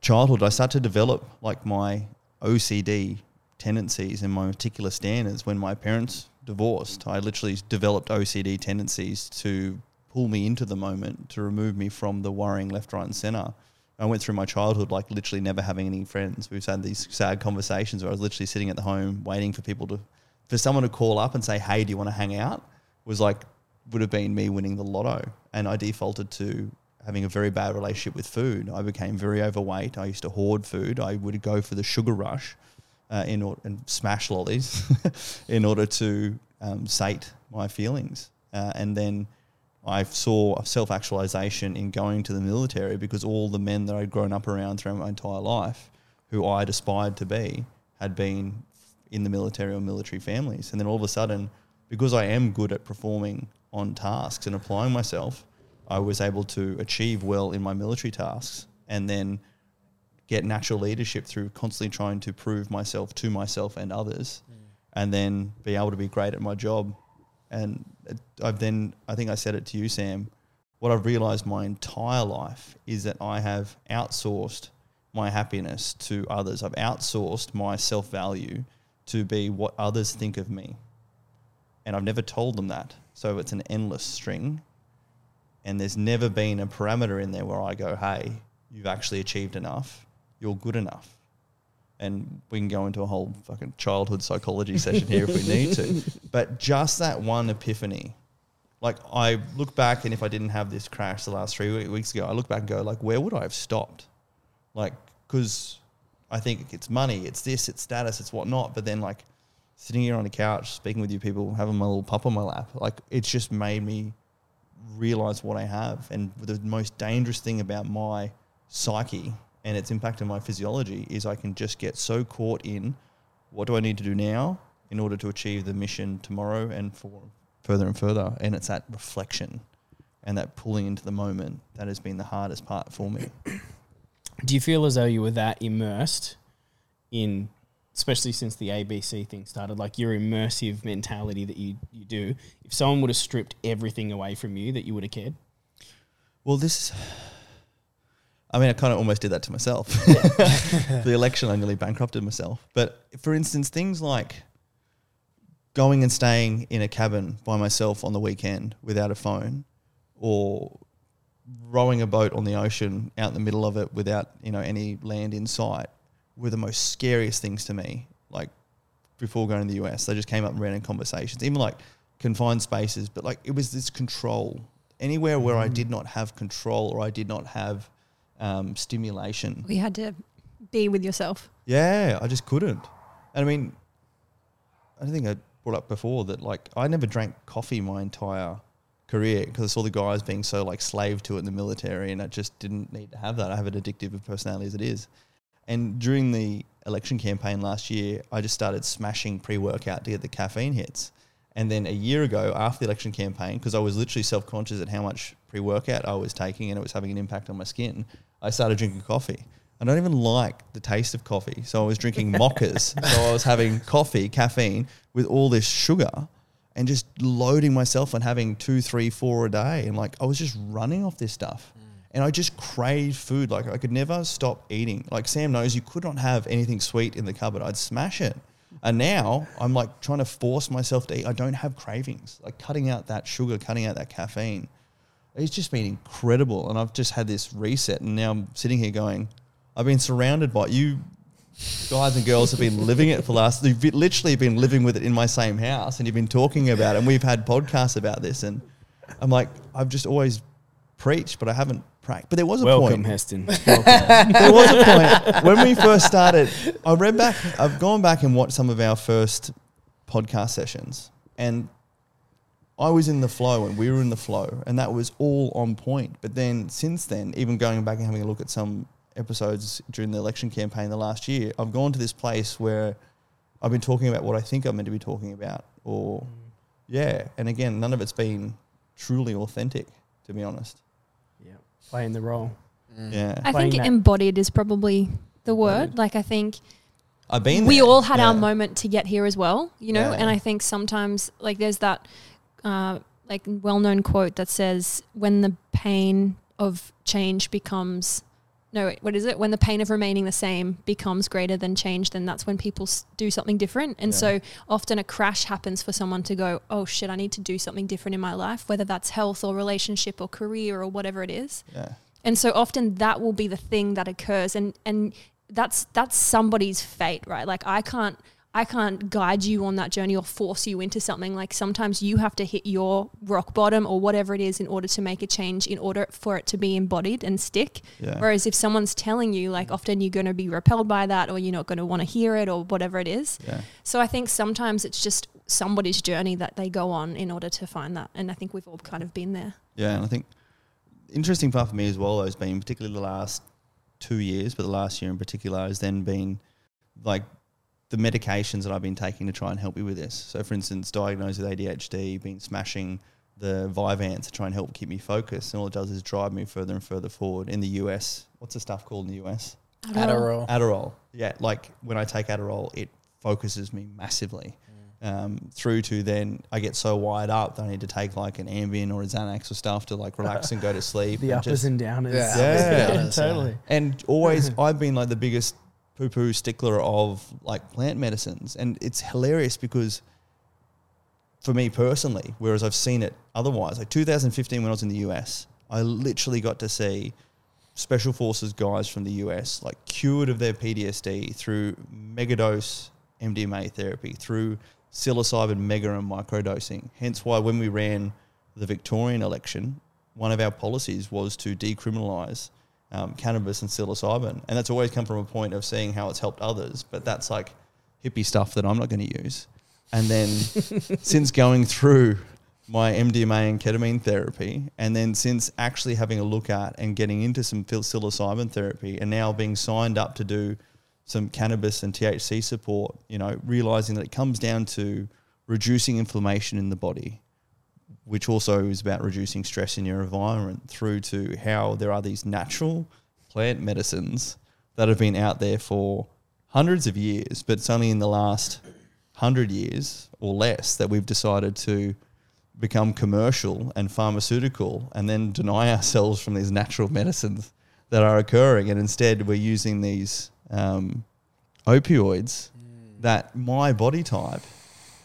childhood, I started to develop like my OCD tendencies and my particular standards when my parents divorced. I literally developed OCD tendencies to pull me into the moment, to remove me from the worrying left, right, and center. I went through my childhood like literally never having any friends. We've had these sad conversations where I was literally sitting at the home waiting for people to, for someone to call up and say, "Hey, do you want to hang out?" Was like would have been me winning the lotto, and I defaulted to having a very bad relationship with food. I became very overweight. I used to hoard food. I would go for the sugar rush uh, in and smash lollies in order to um, sate my feelings. Uh, and then I saw self actualization in going to the military because all the men that I'd grown up around throughout my entire life, who I'd aspired to be, had been in the military or military families. And then all of a sudden, because I am good at performing on tasks and applying myself, I was able to achieve well in my military tasks and then get natural leadership through constantly trying to prove myself to myself and others mm. and then be able to be great at my job. And I've then, I think I said it to you, Sam. What I've realized my entire life is that I have outsourced my happiness to others. I've outsourced my self value to be what others think of me. And I've never told them that. So it's an endless string. And there's never been a parameter in there where I go, hey, you've actually achieved enough. You're good enough. And we can go into a whole fucking childhood psychology session here if we need to. But just that one epiphany, like I look back and if I didn't have this crash the last three weeks ago, I look back and go, like, where would I have stopped? Like, because I think it's money, it's this, it's status, it's whatnot. But then, like, sitting here on the couch, speaking with you people, having my little pup on my lap, like, it's just made me realize what I have. And the most dangerous thing about my psyche and its impact on my physiology is I can just get so caught in what do I need to do now in order to achieve the mission tomorrow and for further and further. And it's that reflection and that pulling into the moment that has been the hardest part for me. Do you feel as though you were that immersed in, especially since the ABC thing started, like your immersive mentality that you, you do? If someone would have stripped everything away from you, that you would have cared? Well, this. I mean, I kind of almost did that to myself. the election, I nearly bankrupted myself. But for instance, things like going and staying in a cabin by myself on the weekend without a phone, or rowing a boat on the ocean out in the middle of it without you know any land in sight, were the most scariest things to me. Like before going to the US, they just came up in random conversations, even like confined spaces. But like it was this control. Anywhere where I did not have control or I did not have um, stimulation, We had to be with yourself. yeah, I just couldn't. And I mean, I think I brought up before that like I never drank coffee my entire career because I saw the guys being so like slave to it in the military, and I just didn't need to have that. I have an addictive personality as it is. And during the election campaign last year, I just started smashing pre-workout to get the caffeine hits. And then a year ago, after the election campaign, because I was literally self-conscious at how much pre-workout I was taking, and it was having an impact on my skin, I started drinking coffee. I don't even like the taste of coffee, so I was drinking mochas. so I was having coffee, caffeine, with all this sugar, and just loading myself and having two, three, four a day, and like I was just running off this stuff. And I just craved food. Like I could never stop eating. Like Sam knows, you could not have anything sweet in the cupboard. I'd smash it. And now I'm like trying to force myself to eat. I don't have cravings. Like cutting out that sugar, cutting out that caffeine. It's just been incredible. And I've just had this reset. And now I'm sitting here going, I've been surrounded by you guys and girls have been living it for last, you've literally been living with it in my same house and you've been talking about it. And we've had podcasts about this. And I'm like, I've just always preached, but I haven't practiced. But there was a Welcome, point Heston. there was a point when we first started. I read back. I've gone back and watched some of our first podcast sessions, and I was in the flow and we were in the flow, and that was all on point. But then since then, even going back and having a look at some episodes during the election campaign the last year, I've gone to this place where I've been talking about what I think I'm meant to be talking about, or mm. yeah, and again, none of it's been truly authentic, to be honest. Yeah, playing the role. Mm. Yeah, I think that- embodied is probably the word. Embodied. Like I think I've been. we there. all had our moment to get here as well, you know. Yeah. And I think sometimes like there's that uh, like well-known quote that says, "When the pain of change becomes no, what is it? When the pain of remaining the same becomes greater than change, then that's when people s- do something different. And Yeah. so often a crash happens for someone to go, "Oh shit, I need to do something different in my life, whether that's health or relationship or career or whatever it is." Yeah, and so often that will be the thing that occurs and and that's that's somebody's fate right like i can't i can't guide you on that journey or force you into something. Like sometimes you have to hit your rock bottom or whatever it is in order to make a change in order for it to be embodied and stick. Yeah, whereas if someone's telling you like often you're going to be repelled by that or you're not going to want to hear it or whatever it is. Yeah. so i think sometimes it's just somebody's journey that they go on in order to find that and i think we've all kind of been there. Yeah, and I think interesting part for me as well has been particularly the last two years, but the last year in particular has then been like the medications that I've been taking to try and help me with this. So, for instance, diagnosed with ADHD, been smashing the Vyvanse to try and help keep me focused, and all it does is drive me further and further forward. In the US, what's the stuff called in the US? Adderall. Adderall. Yeah, like when I take Adderall, it focuses me massively. Um, through to then I get so wired up that I need to take like an Ambien or a Xanax or stuff to like relax and go to sleep. The and uppers just- and downers. Yeah, uppers and downers, yeah. totally. and always I've been like the biggest poo poo stickler of like plant medicines. And it's hilarious because for me personally, whereas I've seen it otherwise, like 2015 when I was in the US, I literally got to see special forces guys from the US like cured of their PTSD through megadose MDMA therapy, through psilocybin mega and microdosing. Hence why when we ran the Victorian election, one of our policies was to decriminalise um, cannabis and psilocybin, and that's always come from a point of seeing how it's helped others. But that's like hippie stuff that I'm not going to use. And then since going through my MDMA and ketamine therapy, and then since actually having a look at and getting into some psilocybin therapy, and now being signed up to do some cannabis and THC support, you know, realizing that it comes down to reducing inflammation in the body, which also is about reducing stress in your environment, through to how there are these natural plant medicines that have been out there for hundreds of years, but it's only in the last hundred years or less that we've decided to become commercial and pharmaceutical and then deny ourselves from these natural medicines that are occurring. And instead, we're using these um, opioids that my body type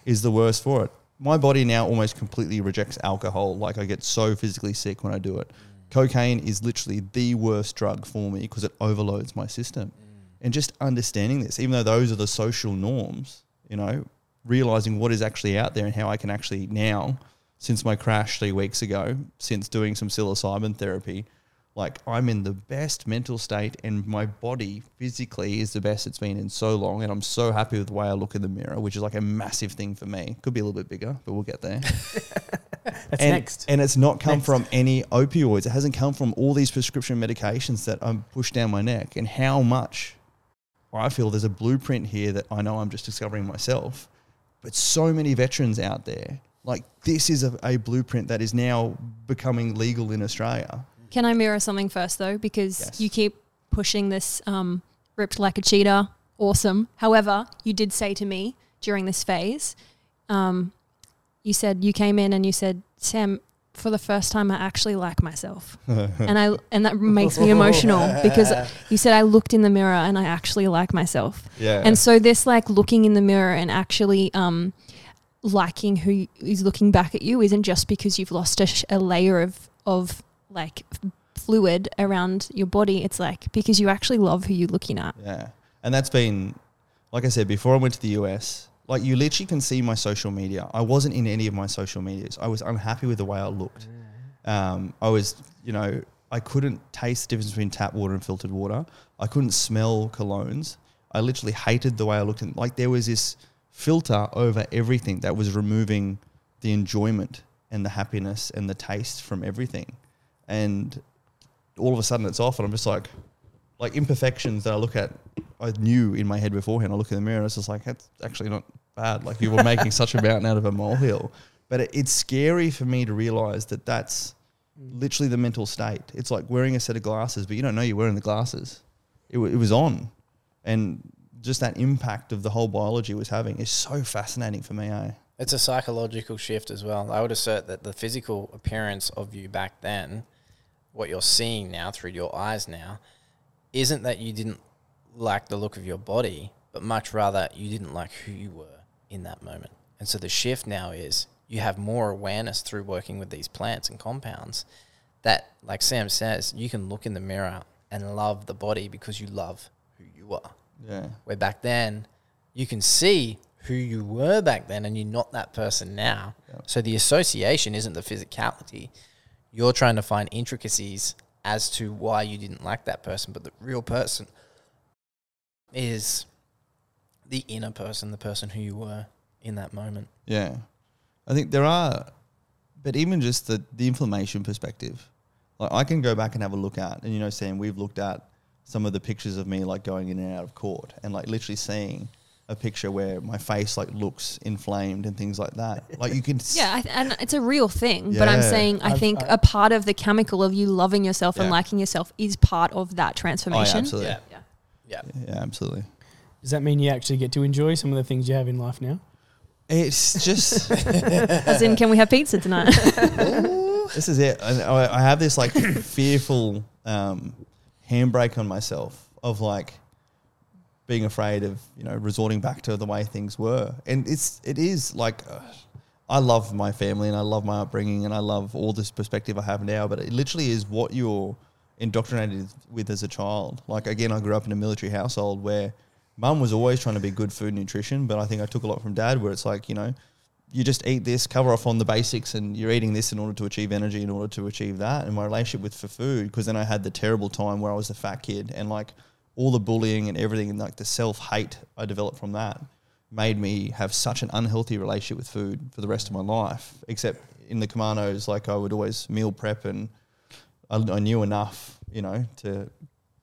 is the worst for it. My body now almost completely rejects alcohol. Like I get so physically sick when I do it. Cocaine is literally the worst drug for me because it overloads my system. Mm. And just understanding this, even though those are the social norms, you know, realizing what is actually out there and how I can actually now, since my crash three weeks ago, since doing some psilocybin therapy, like I'm in the best mental state and my body physically is the best it's been in so long. And I'm so happy with the way I look in the mirror, which is like a massive thing for me. Could be a little bit bigger, but we'll get there. That's and, next. And it's not come Next. from any opioids. It hasn't come from all these prescription medications that I'm pushed down my neck. And how much I feel there's a blueprint here that I know I'm just discovering myself. But so many veterans out there, like this is a, a blueprint that is now becoming legal in Australia. Can I mirror something first though? Because Yes. you keep pushing this um, ripped like a cheetah. Awesome. However, you did say to me during this phase, um, you said you came in and you said, Sam, for the first time, I actually like myself, and I and that makes me emotional because you said I looked in the mirror and I actually like myself. Yeah. And so this like looking in the mirror and actually um, liking who is looking back at you isn't just because you've lost a, sh- a layer of of like fluid around your body. It's like because you actually love who you're looking at. Yeah. And that's been, like I said, before I went to the US, like you literally can see my social media. I wasn't in any of my social medias. I was unhappy with the way I looked. Um, I was, you know, I couldn't taste the difference between tap water and filtered water. I couldn't smell colognes. I literally hated the way I looked. And like there was this filter over everything that was removing the enjoyment and the happiness and the taste from everything. And all of a sudden it's off and I'm just like like imperfections that I look at I knew in my head beforehand. I look in the mirror and it's just like that's actually not bad. Like you were making such a mountain out of a molehill. But it, it's scary for me to realize that that's literally the mental state. It's like wearing a set of glasses, but you don't know you're wearing the glasses. It, w- it was on. And just that impact of the whole biology was having is so fascinating for me, eh? It's a psychological shift as well. I would assert that the physical appearance of you back then, what you're seeing now through your eyes now, isn't that you didn't like the look of your body, but much rather you didn't like who you were in that moment. And so the shift now is you have more awareness through working with these plants and compounds that, like Sam says, you can look in the mirror and love the body because you love who you are. Yeah. Where back then, you can see who you were back then and you're not that person now. Yeah. So the association isn't the physicality. You're trying to find intricacies as to why you didn't like that person, but the real person is the inner person, the person who you were in that moment. Yeah. I think there are, but even just the, the inflammation perspective, like I can go back and have a look at, and you know, Sam, we've looked at some of the pictures of me like going in and out of court and like literally seeing a picture where my face like looks inflamed and things like that. Like you can, s- Yeah, I th- and it's a real thing. But I'm Yeah. saying I I've- think I- a part of the chemical of you loving yourself and Yeah. liking yourself is part of that Oh, yeah, transformation. absolutely. Yeah. Yeah. Yeah. Yeah, absolutely. Does that mean you actually get to enjoy some of the things you have in life now? It's just As in, can we have pizza tonight? this is it. And I, I have this like fearful um, handbrake on myself of like being afraid of you know resorting back to the way things were, and it's it is like. Uh, I love my family and I love my upbringing and I love all this perspective I have now, but it literally is what you're indoctrinated with as a child. Like again, I grew up in a military household where mum was always trying to be good food nutrition, but I think I took a lot from dad where it's like, you know, you just eat this, cover off on the basics, and you're eating this in order to achieve energy, in order to achieve that. And my relationship with for food, because then I had the terrible time where I was a fat kid, and like all the bullying and everything, and like the self hate I developed from that, made me have such an unhealthy relationship with food for the rest of my life. Except in the commandos, like I would always meal prep, and I, I knew enough, you know, to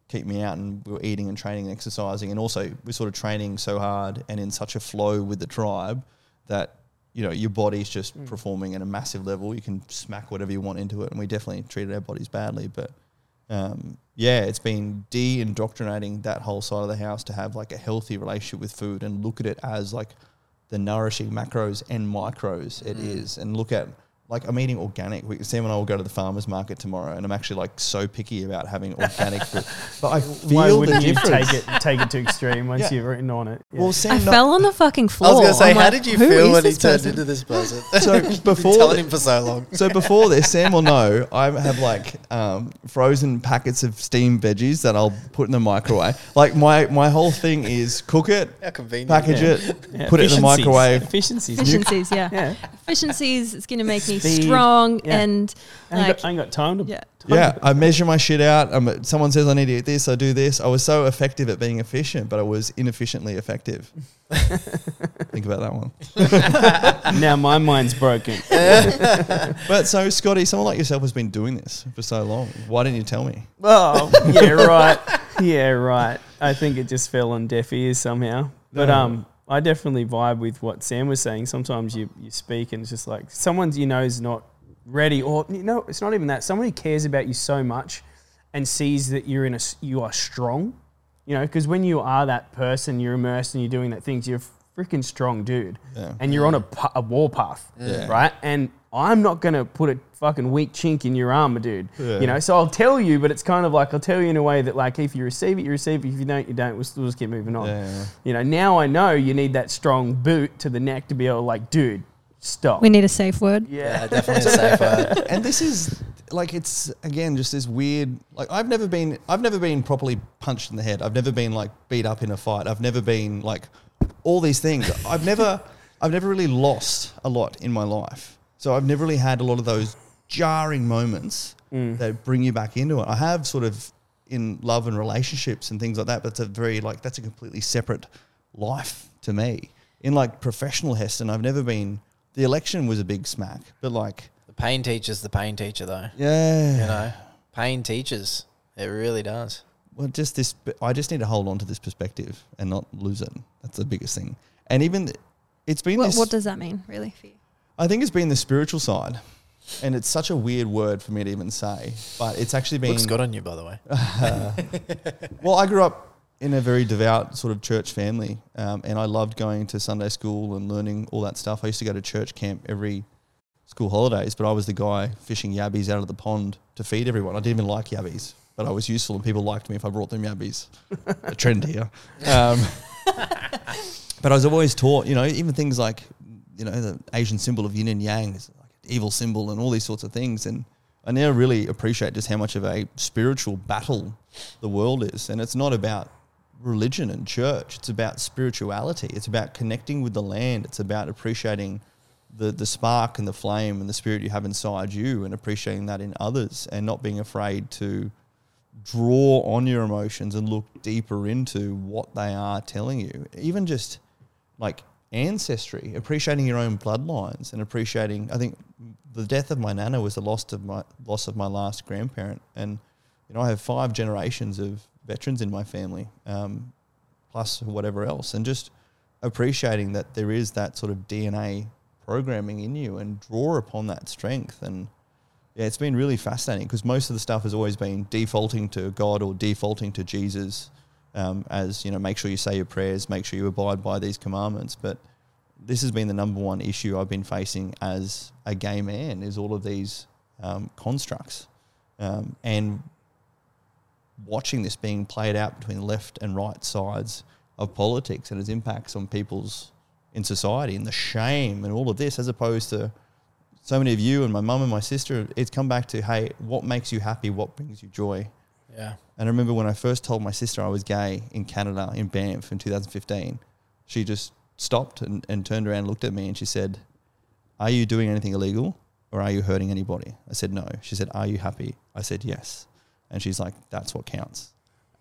keep me out and we were eating and training and exercising and also we're sort of training so hard and in such a flow with the tribe that you know your body's just mm. performing at a massive level you can smack whatever you want into it and we definitely treated our bodies badly but um, yeah it's been de-indoctrinating that whole side of the house to have like a healthy relationship with food and look at it as like the nourishing macros and micros it is. And look at like I'm eating organic. We, Sam and I will go to the farmers market tomorrow, and I'm actually like so picky about having organic food. But I feel Why the wouldn't you difference. take it take it to extreme once Yeah. you've written on it? Yeah. Well, I not- fell on the fucking floor. I was going to say, I'm how like, did you feel when he turned person?" into this person? so Been before telling the- him for so long. So before this, Sam will know I have like um, frozen packets of steamed veggies that I'll put in the microwave. Like my my whole thing is cook it, package Yeah. it, Yeah, put it in the microwave. Efficiencies. Efficiencies, yeah. Yeah. Efficiencies. It's going to make me Speed, strong yeah. and I ain't, like got, I ain't got time to. yeah. Yeah, I measure my shit out. Um, someone says I need to eat this, I do this. I was so effective at being efficient, but I was inefficiently effective. Think about that one. now my mind's broken. But so, Scotty, someone like yourself has been doing this for so long. Why didn't you tell me? Oh, yeah, right. Yeah, right. I think it just fell on deaf ears somehow. But No. um, I definitely vibe with what Sam was saying. Sometimes you, you speak and it's just like someone you know is not ready, or you know, it's not even that. Someone who cares about you so much and sees that you're in a you are strong. You know, because when you are that person, you're immersed and you're doing that things. You're a freaking strong dude, Yeah. and you're on a, a warpath, Yeah. right? And I'm not gonna put a fucking weak chink in your armor, dude. Yeah. You know, so I'll tell you, but it's kind of like I'll tell you in a way that, like, if you receive it, you receive it. If you don't, you don't. We'll, we'll just keep moving on. Yeah. You know, now I know you need that strong boot to the neck to be able to, like, dude, stop. We need a safe word. Yeah, yeah. definitely a safe word. and this is like it's again just this weird like I've never been I've never been properly punched in the head. I've never been like beat up in a fight. I've never been like all these things. I've never I've never really lost a lot in my life. So I've never really had a lot of those jarring moments mm. that bring you back into it. I have sort of in love and relationships and things like that, but it's a very like that's a completely separate life to me. In like professional Heston, I've never been the election was a big smack, but like the Pain teaches the pain teacher, though. Yeah. You know, pain teaches. It really does. Well, just this. I just need to hold on to this perspective and not lose it. That's the biggest thing. And even it's been What, this. what does that mean, really, for you? I think it's been the spiritual side, and it's such a weird word for me to even say, but it's actually been. Looks good on you, by the way. Well, I grew up in a very devout sort of church family, um, and I loved going to Sunday school and learning all that stuff. I used to go to church camp every school holidays, but I was the guy fishing yabbies out of the pond to feed everyone. I didn't even like yabbies, but I was useful, and people liked me if I brought them yabbies. a trend here. Um, but I was always taught, you know, even things like, you know, the Asian symbol of yin and yang is like an evil symbol and all these sorts of things. And I now really appreciate just how much of a spiritual battle the world is. And it's not about religion and church, it's about spirituality. It's about connecting with the land. It's about appreciating the, the spark and the flame and the spirit you have inside you and appreciating that in others and not being afraid to draw on your emotions and look deeper into what they are telling you. Even just like ancestry, appreciating your own bloodlines and appreciating. I think the death of my nana was the loss of my loss of my last grandparent, and you know I have five generations of veterans in my family, um, plus whatever else, and just appreciating that there is that sort of DNA programming in you and draw upon that strength. And yeah, it's been really fascinating because most of the stuff has always been defaulting to God or defaulting to Jesus, um, as you know, make sure you say your prayers, make sure you abide by these commandments. But this has been the number one issue I've been facing as a gay man is all of these um, constructs, um, and watching this being played out between left and right sides of politics and its impacts on people's in society and the shame and all of this, as opposed to so many of you and my mum and my sister, it's come back to, hey, what makes you happy? What brings you joy? Yeah. And I remember when I first told my sister I was gay in Canada, in Banff in 2015, she just stopped and, and turned around and looked at me and she said, Are you doing anything illegal or are you hurting anybody? I said, No. She said, Are you happy? I said, Yes. And she's like, That's what counts.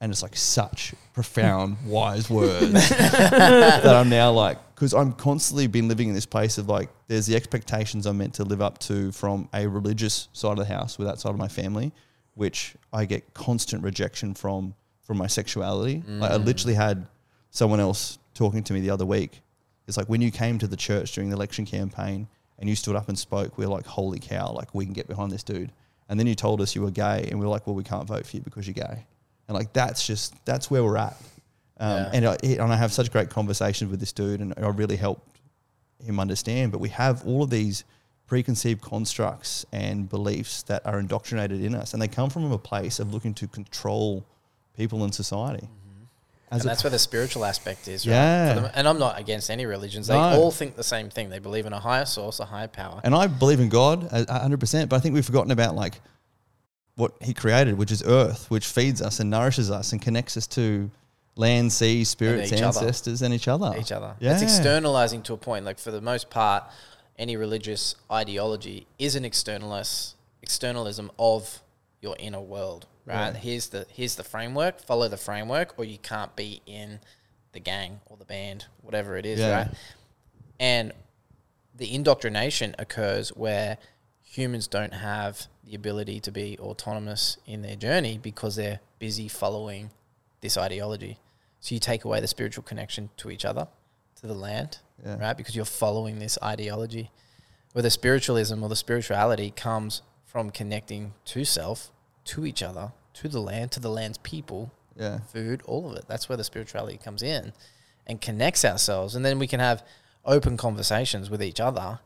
And it's like such profound, wise words that I'm now like, because I'm constantly been living in this place of like, there's the expectations I'm meant to live up to from a religious side of the house with that side of my family, which I get constant rejection from from my sexuality. Like I literally had someone else talking to me the other week. It's like when you came to the church during the election campaign and you stood up and spoke, we are like, holy cow, like we can get behind this dude. And then you told us you were gay, and we are like, well, we can't vote for you because you're gay. And like that's just that's where we're at. Um, Yeah. And I and I have such great conversations with this dude, and I really helped him understand. But we have all of these preconceived constructs and beliefs that are indoctrinated in us, and they come from a place of looking to control people in society. Mm-hmm. As and that's where the spiritual aspect is, right? Yeah. For them- and I'm not against any religions. They No. all think the same thing. They believe in a higher source, a higher power. And I believe in God a a hundred percent, but I think we've forgotten about like what He created, which is Earth, which feeds us and nourishes us and connects us to land, sea, spirits, other. ancestors, and each other. each other. Yeah. It's externalizing to a point. Like for the most part, any religious ideology is an externalist externalism of your inner world. Right? Yeah. Here's the here's the framework. Follow the framework, or you can't be in the gang or the band, whatever it is. Yeah. Right? And the indoctrination occurs where humans don't have the ability to be autonomous in their journey because they're busy following this ideology. So you take away the spiritual connection to each other, to the land, Yeah. right? Because you're following this ideology. Where the spiritualism or the spirituality comes from connecting to self, to each other, to the land, to the land's people, Yeah. food, all of it. That's where the spirituality comes in and connects ourselves. And then we can have open conversations with each other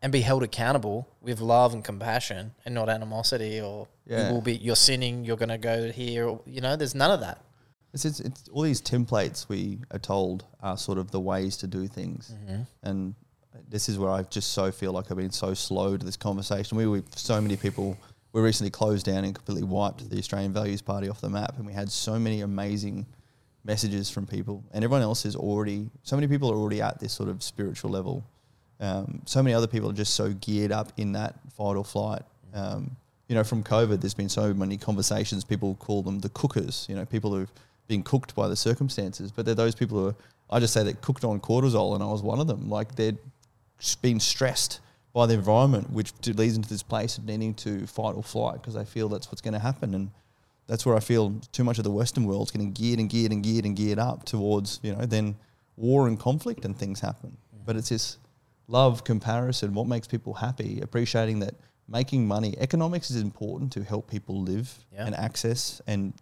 and be held accountable with love and compassion and not animosity or Yeah. you will be you're sinning, you're gonna go here or, you know, there's none of that. It's, it's, it's all these templates we are told are sort of the ways to do things. And this is where I just so feel like I've been so slow to this conversation. We were so many people. We recently closed down and completely wiped the Australian Values Party off the map, and we had so many amazing messages from people, and everyone else is already. So many people are already at this sort of spiritual level. Um, so many other people are just so geared up in that fight or flight. Um, you know, from COVID, there's been so many conversations. People call them the cookers. You know, people who've been cooked by the circumstances, but they're those people who are. I just say that cooked on cortisol, and I was one of them. Like they're being stressed by the environment, which leads into this place of needing to fight or flight because they feel that's what's going to happen. And that's where I feel too much of the Western world's getting geared and geared and geared and geared up towards, you know, then war and conflict and things happen. Mm. But it's this love, comparison, what makes people happy, appreciating that making money, economics is important to help people live Yeah. and access and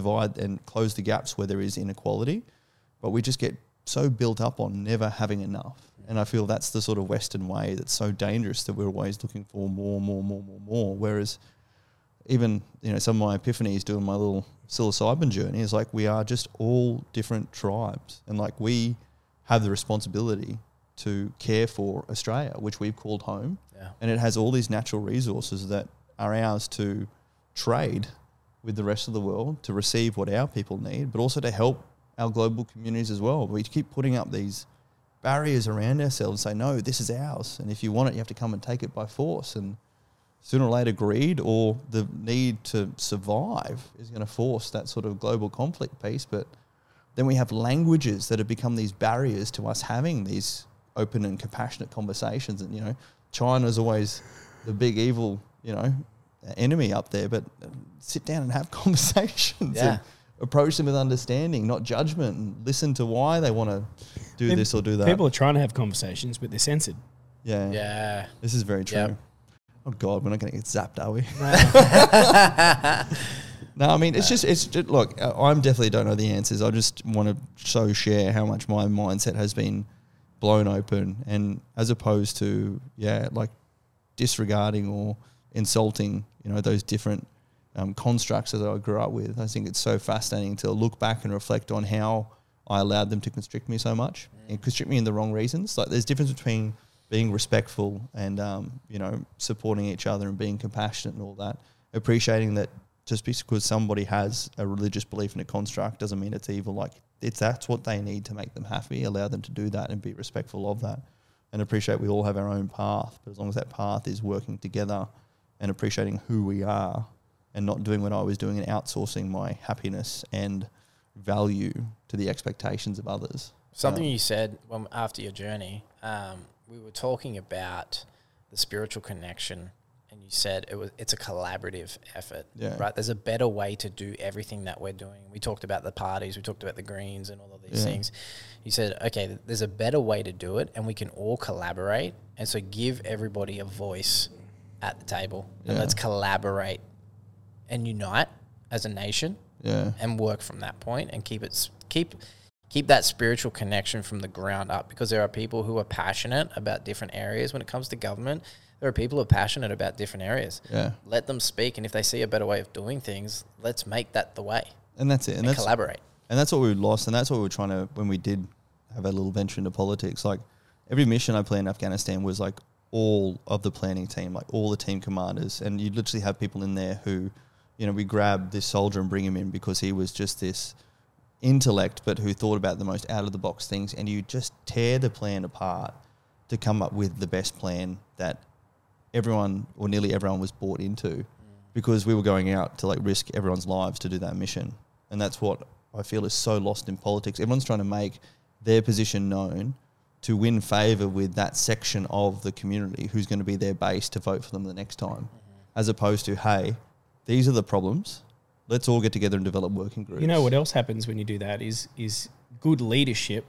divide and close the gaps where there is inequality. But we just get so built up on never having enough. And I feel that's the sort of Western way that's so dangerous that we're always looking for more, more, more, more, more. Whereas even, you know, some of my epiphanies doing my little psilocybin journey is like we are just all different tribes. And like we have the responsibility to care for Australia, which we've called home Yeah. and it has all these natural resources that are ours to trade with the rest of the world to receive what our people need, but also to help our global communities as well. We keep putting up these barriers around ourselves and say, no, this is ours. And if you want it, you have to come and take it by force. And sooner or later, greed or the need to survive is going to force that sort of global conflict piece. But then we have languages that have become these barriers to us having these open and compassionate conversations. And, you know, China's always the big evil, you know, enemy up there, but uh, sit down and have conversations Yeah. and approach them with understanding, not judgment, and listen to why they want to do this or do that. People are trying to have conversations, but they're censored. yeah. Yeah. This is very true. Yep. Oh God, we're not going to get zapped, are we? No, I mean it's just it's just, look. uh, I'm definitely don't know the answers. I just want to so share how much my mindset has been blown open, and as opposed to yeah, like disregarding or insulting, you know, those different um, constructs that I grew up with. I think it's so fascinating to look back and reflect on how I allowed them to constrict me so much and constrict me in the wrong reasons. Like there's difference between being respectful and um, you know supporting each other and being compassionate and all that. Appreciating that just because somebody has a religious belief in a construct doesn't mean it's evil. Like it's that's what they need to make them happy. Allow them to do that and be respectful of that, and appreciate we all have our own path. But as long as that path is working together and appreciating who we are, and not doing what I was doing and outsourcing my happiness and value to the expectations of others. Something Um, you said when, after your journey, um, we were talking about the spiritual connection, and you said it was it's a collaborative effort. Yeah. Right. There's a better way to do everything that we're doing. We talked about the parties, we talked about the greens, and all of these Yeah. things. You said, okay, there's a better way to do it, and we can all collaborate, and so give everybody a voice at the table, and let's collaborate and unite as a nation Yeah. and work from that point and keep it keep keep that spiritual connection from the ground up because there are people who are passionate about different areas when it comes to government there are people who are passionate about different areas Yeah. let them speak and if they see a better way of doing things let's make that the way And that's it. And and, that's collaborate and that's what we lost, and that's what we were trying to when we did have a little venture into politics. Like every mission I played in Afghanistan was like all of the planning team, like all the team commanders, and you literally have people in there who, you know, we grab this soldier and bring him in because he was just this intellect, but who thought about the most out of the box things, and you just tear the plan apart to come up with the best plan that everyone or nearly everyone was bought into because we were going out to like risk everyone's lives to do that mission. And that's what I feel is so lost in politics. Everyone's trying to make their position known to win favor with that section of the community who's going to be their base to vote for them the next time, mm-hmm. as opposed to, hey, these are the problems. Let's all get together and develop working groups. You know what else happens when you do that is is good leadership.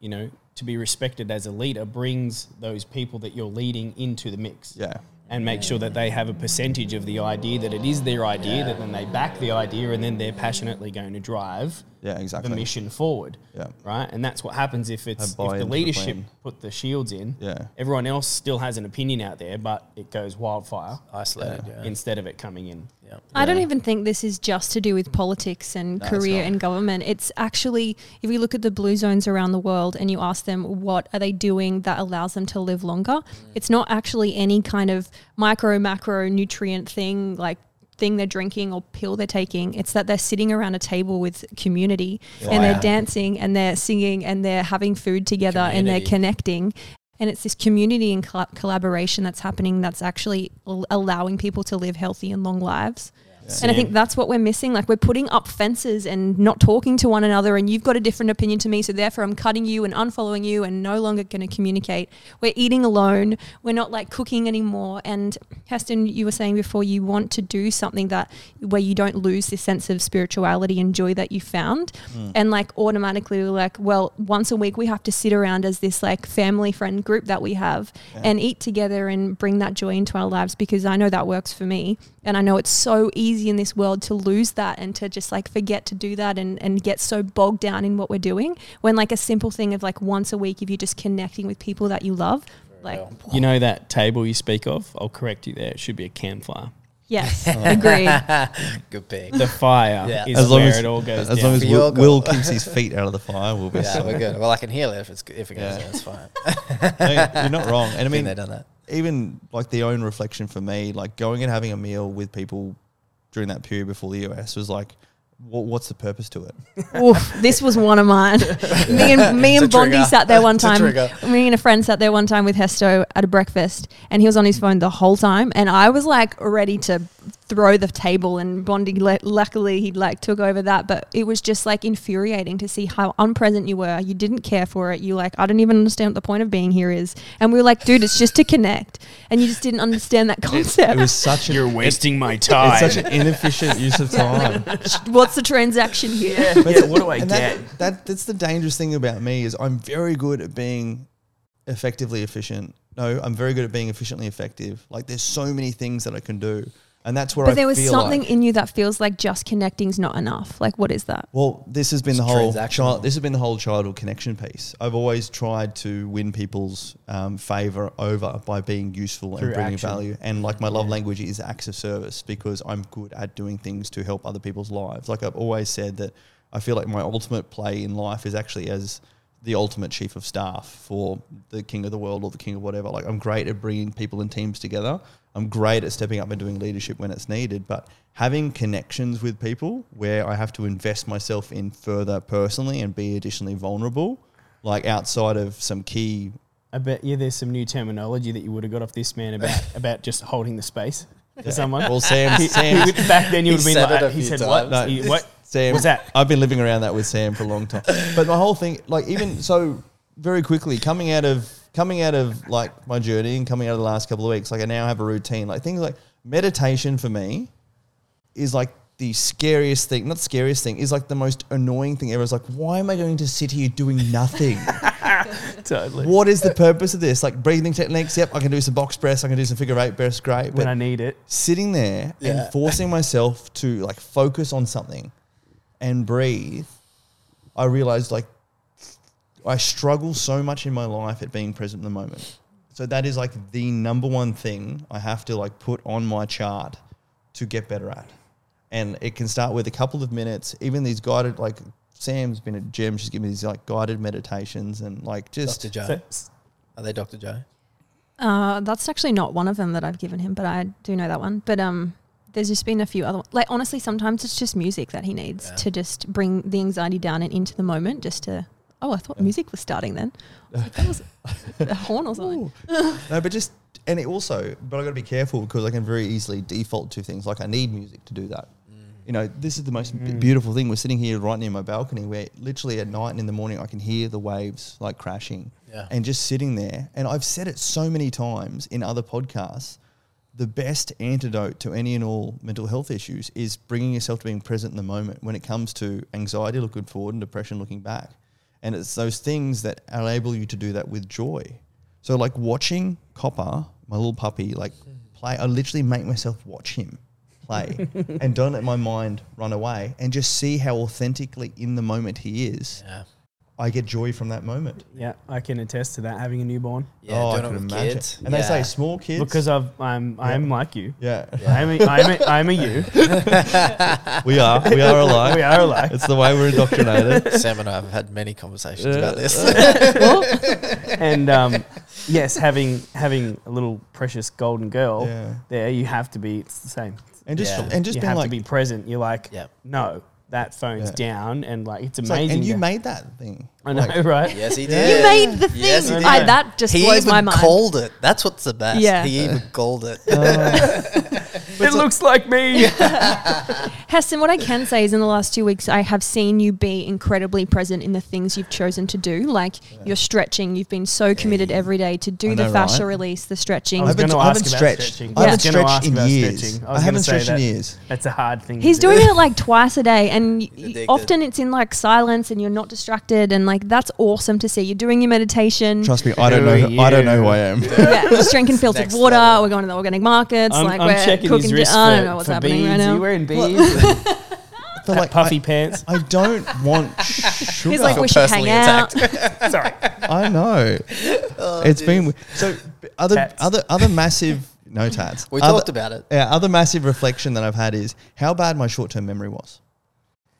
You know, to be respected as a leader brings those people that you're leading into the mix. Yeah. and make sure that they have a percentage of the idea that it is their idea that then they back the idea and then they're passionately going to drive Yeah, exactly. the mission forward Yeah. right and that's what happens if it's if the to the leadership put the shields in Yeah. everyone else still has an opinion out there but it goes wildfire isolated yeah, instead of it coming in yeah. I don't even think this is just to do with politics and No, career and government. It's actually, if you look at the blue zones around the world and you ask them what are they doing that allows them to live longer, mm. it's not actually any kind of micro, macro nutrient thing like thing they're drinking or pill they're taking. It's that they're sitting around a table with community and they're dancing and they're singing and they're having food together and they're connecting. And it's this community and collaboration that's happening that's actually allowing people to live healthy and long lives. And I think that's what we're missing. Like we're putting up fences and not talking to one another, and you've got a different opinion to me, so therefore I'm cutting you and unfollowing you and no longer going to communicate. We're eating alone. We're not like cooking anymore. And Heston, you were saying before you want to do something that where you don't lose this sense of spirituality and joy that you found, hmm. and like automatically we're like, well, once a week we have to sit around as this like family friend group that we have Yeah. and eat together and bring that joy into our lives because I know that works for me. And I know it's so easy in this world to lose that and to just like forget to do that and, and get so bogged down in what we're doing. When like a simple thing of like once a week, if you're just connecting with people that you love, like, real. You know that table you speak of? I'll correct you there. It should be a campfire. yes, agree. Good pick. The fire Yeah. is As long where as- it all goes As down. long as Will. Will keeps his feet out of the fire, we'll be Yeah, solid. we're good. Well, I can heal it if it's if it goes Yeah. in. It's fine. No, You're not wrong. And I Been mean, there, done that. even like the own reflection for me, like going and having a meal with people during that period before the US was like, what, what's the purpose to it? Oof, this was one of mine. me and me It's and Bondi trigger. sat there one time. Me and a friend sat there one time with Hesto at a breakfast, and he was on his phone the whole time. And I was like ready to throw the table, and Bondi le- luckily he like took over that. But it was just like infuriating to see how unpresent you were. You didn't care for it. You like I don't even understand what the point of being here is. And we were like, dude, it's just to connect, and you just didn't understand that concept. It was such an You're wasting my time. it's such an inefficient use of time. What's the transaction here? yeah, what do I And get? that, that that's the dangerous thing about me is I'm very good at being effectively efficient. No, I'm very good at being efficiently effective. Like there's so many things that I can do, and that's where I was. But I there was something like, in you that feels like just connecting's not enough. Like, what is that? Well, this has been It's the whole child. This has been the whole childhood connection piece. I've always tried to win people's um, favor over by being useful Through and bringing action. value. And like my love language is acts of service because I'm good at doing things to help other people's lives. Like I've always said that I feel like my ultimate play in life is actually as the ultimate chief of staff for the king of the world or the king of whatever. Like I'm great at bringing people and teams together. I'm great at stepping up and doing leadership when it's needed, but having connections with people where I have to invest myself in further personally and be additionally vulnerable, like outside of some key I bet you there's some new terminology that you would have got off this man about about just holding the space for someone. well Sam He- he Sam would- back then you would have been said it like, he few said what? times. He- what? Sam was that? I've been living around that with Sam for a long time. But my whole thing, like even so, very quickly coming out of coming out of like my journey and coming out of the last couple of weeks, like I now have a routine. Like things like meditation for me is like the scariest thing. Not scariest thing is like the most annoying thing ever. It's like why am I going to sit here doing nothing? Totally. what is the purpose of this? Like breathing techniques. Yep, I can do some box press. I can do some figure eight press. Great, When I need it. sitting there Yeah. and forcing myself to like focus on something and breathe, I realized like I struggle so much in my life at being present in the moment. So that is like the number one thing I have to like put on my chart to get better at. And it can start with a couple of minutes, even these guided like Sam's been a gym, She's given me these like guided meditations and like just Dr. Joe. Are they Dr. Joe? Uh, that's actually not one of them that I've given him, but I do know that one. But um, there's just been a few other. Like honestly, sometimes it's just music that he needs Yeah. to just bring the anxiety down and into the moment. Just to oh, I thought music was starting then. I was like, that was a horn or something. no, but just and it also, but I got to be careful because I can very easily default to things like I need music to do that. You know, this is the most b- Mm. beautiful thing. We're sitting here right near my balcony, where literally at night and in the morning I can hear the waves like crashing, Yeah. and just sitting there. And I've said it so many times in other podcasts. The best antidote to any and all mental health issues is bringing yourself to being present in the moment when it comes to anxiety looking forward and depression looking back. And it's those things that enable you to do that with joy. So like watching Copper, my little puppy, like play. I literally make myself watch him play and don't let my mind run away and just see how authentically in the moment he is. Yeah. I get joy from that moment. Yeah, I can attest to that. Having a newborn Yeah, oh, I doing can imagine. kids. And they say small kids because I've, I'm I'm like you. yeah, I'm a, I'm a, I'm a you. we are we are alike. we are alike. It's the way we're indoctrinated. Sam and I have had many conversations about this. and um, yes, having having a little precious golden girl Yeah. there, you have to be. It's the same. And just Yeah. and just you being have like to be present. You're like, Yep. no, that phone's Yeah. down, and like it's it's like, amazing. and you to- made that thing. I know, Like, right? yes, he did. You made the thing. Yes, he did. I, that just he blows even my mind. He even called it. That's what's the best. Yeah. He even called it. Oh. it looks like me. Heston, what I can say is in the last two weeks, I have seen you be incredibly present in the things you've chosen to do. Like you're stretching, you've been so committed every day to do I the fascia right? release, the stretching. I was I haven't, gonna I haven't stretched. stretching. I haven't I was gonna stretched in years. I I, haven't stretched in years. That's a hard thing. He's to do. doing it like twice a day, and y- y- addicted. often it's in like silence, and you're not distracted, and like that's awesome to see. You're doing your meditation. Trust me, I don't know. who- I don't know who I am. yeah, just drinking filtered water. We're going to the organic markets. I'm, like I'm we're checking cooking. his di- wrist I don't for- know what's for happening beads. right Are now. you wearing beads? But like, puffy I, pants. I don't want sugar. He's like, feel we should hang personally out. Sorry. I know. Oh, it's been so other Tats. other other massive no tats. We other, talked about it. Yeah, other massive reflection that I've had is how bad my short term memory was.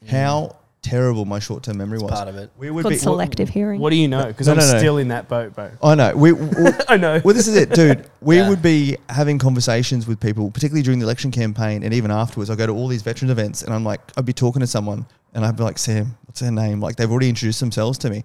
Mm. How terrible my short term memory was. Part of it. We would Called be selective hearing. What do you know? Because No, I'm no, no. still in that boat, bro. I know. We, we I know. well, this is it, dude. We Yeah. would be having conversations with people, particularly during the election campaign and even afterwards. I go to all these veteran events and I'm like, I'd be talking to someone and I'd be like, Sam, what's their name? Like they've already introduced themselves to me.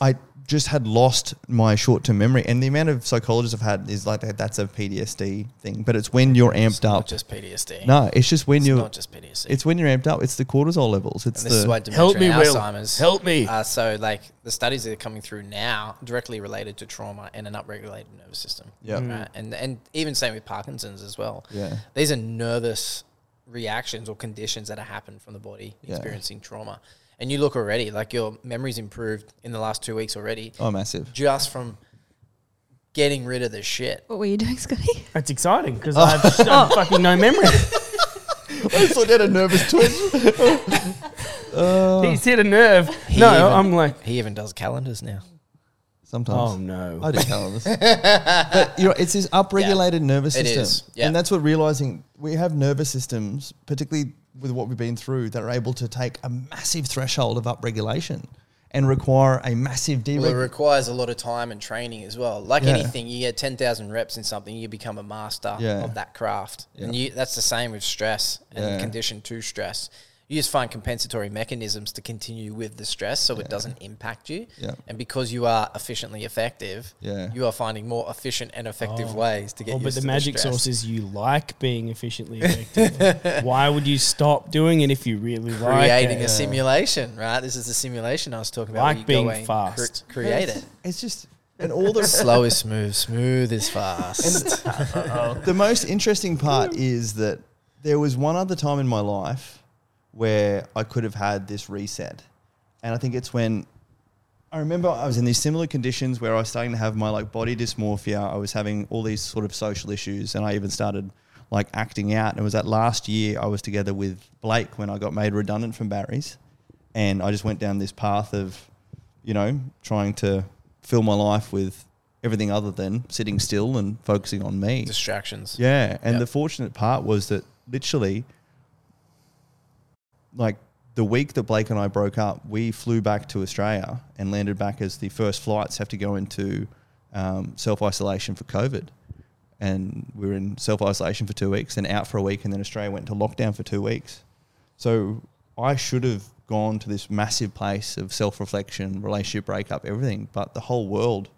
I just had lost my short term memory. And the amount of psychologists I've had is like that, that's a PTSD thing. But it's when you're It's amped not up. just PTSD. No, it's just when it's you're, not just PTSD. it's when you're amped up. It's the cortisol levels. It's and this is the, why dementia Help me, and Will. Alzheimer's. Help me. Uh, so, like the studies that are coming through now, directly related to trauma and an upregulated nervous system. Yeah. Mm. Right? And and even same with Parkinson's as well. yeah. These are nervous reactions or conditions that are happen from the body Yeah. experiencing trauma. And you look already, like your memory's improved in the last two weeks already, Oh, massive. just from getting rid of the shit. What were you doing, Scotty? That's exciting because oh. I have I have fucking no memory. I thought you had a nervous twitch. He's hit a nerve. He no, even- I'm like, He even does calendars now. Sometimes. oh no. I do calendars. but you know, it's this upregulated nervous It system. is, yeah. And that's what realizing we have nervous systems, particularly with what we've been through, that are able to take a massive threshold of upregulation and require a massive Well, it requires a lot of time and training as well. Like Yeah. anything, you get 10,000 reps in something, you become a master Yeah. of that craft. And you, that's the same with stress and Yeah. condition to stress. You just find compensatory mechanisms to continue with the stress so Yeah. it doesn't impact you. Yeah. And because you are efficiently effective, Yeah. you are finding more efficient and effective Oh. ways to get Oh, but the to magic stress. sauce is you like being efficiently effective. Why would you stop doing it if you really like creating it? a simulation, right? This is the simulation I was talking about. Like where you being go and fast. create it. It's just, and all the Slow is smooth, smooth is fast. the most interesting part is that there was one other time in my life where I could have had this reset. And I think it's when I remember I was in these similar conditions where I was starting to have my like body dysmorphia. I was having all these sort of social issues and I even started like acting out. And it was that last year I was together with Blake when I got made redundant from Barry's. And I just went down this path of, you know, trying to fill my life with everything other than sitting still and focusing on me. Distractions. Yeah, and Yep. the fortunate part was that literally, like the week that Blake and I broke up, we flew back to Australia and landed back as the first flights have to go into um, self isolation for COVID. And we were in self isolation for two weeks, then out for a week, and then Australia went into lockdown for two weeks. So I should have gone to this massive place of self reflection, relationship breakup, everything, but the whole world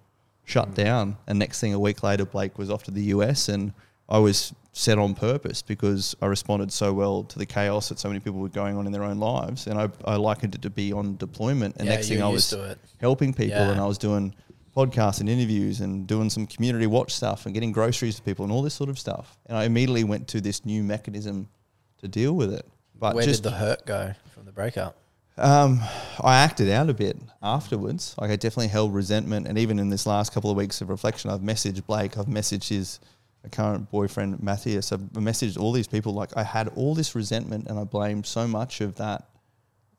shut down. And next thing, a week later, Blake was off to the US, and I was set on purpose because I responded so well to the chaos that so many people were going on in their own lives. And I, I likened it to be on deployment. And yeah, next thing I was helping people, Yeah. and I was doing podcasts and interviews and doing some community watch stuff and getting groceries to people and all this sort of stuff. And I immediately went to this new mechanism to deal with it. But Where just did the hurt go from the breakup? um, I acted out a bit afterwards. Like I definitely held resentment, and even in this last couple of weeks of reflection, I've messaged Blake, I've messaged his current boyfriend Matthias, I've messaged all these people. Like I had all this resentment, and I blamed so much of that,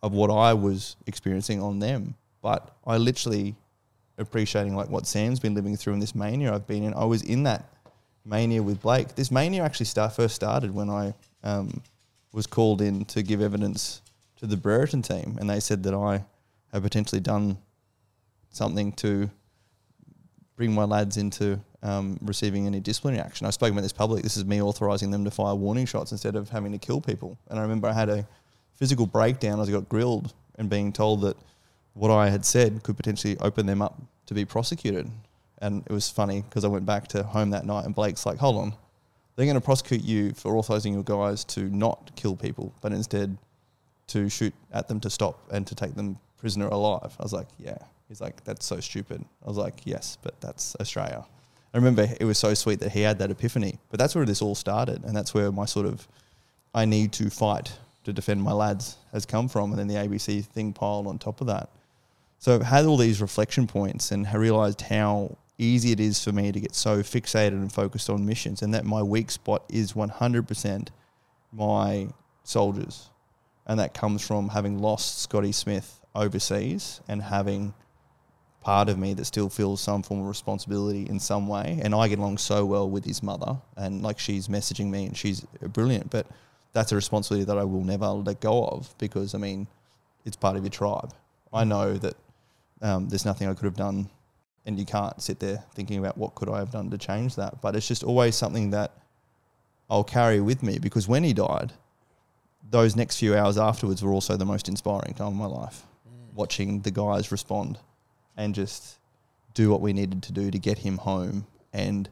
of what I was experiencing on them. But I literally appreciating like what Sam's been living through in this mania I've been in. I was in that mania with Blake. This mania actually start, first started when I um, was called in to give evidence to the Brereton team, and they said that I had potentially done something to bring my lads into um, receiving any disciplinary action. I spoke about this public. This is me authorising them to fire warning shots instead of having to kill people. And I remember I had a physical breakdown as I got grilled and being told that what I had said could potentially open them up to be prosecuted. And it was funny because I went back to home that night and Blake's like, hold on, they're going to prosecute you for authorizing your guys to not kill people, but instead to shoot at them to stop and to take them prisoner alive. I was like, yeah. He's like, that's so stupid. I was like, yes, but that's Australia. I remember it was so sweet that he had that epiphany. But that's where this all started, and that's where my sort of I need to fight to defend my lads has come from, and then the ABC thing piled on top of that. So I've had all these reflection points and I realized how easy it is for me to get so fixated and focused on missions, and that my weak spot is 100% my soldiers. And that comes from having lost Scotty Smith overseas and having part of me that still feels some form of responsibility in some way. And I get along so well with his mother, and like she's messaging me and she's brilliant, but that's a responsibility that I will never let go of because I mean, it's part of your tribe. I know that um, there's nothing I could have done, and you can't sit there thinking about what could I have done to change that. But it's just always something that I'll carry with me because when he died, those next few hours afterwards were also the most inspiring time of my life. Watching the guys respond and just do what we needed to do to get him home. And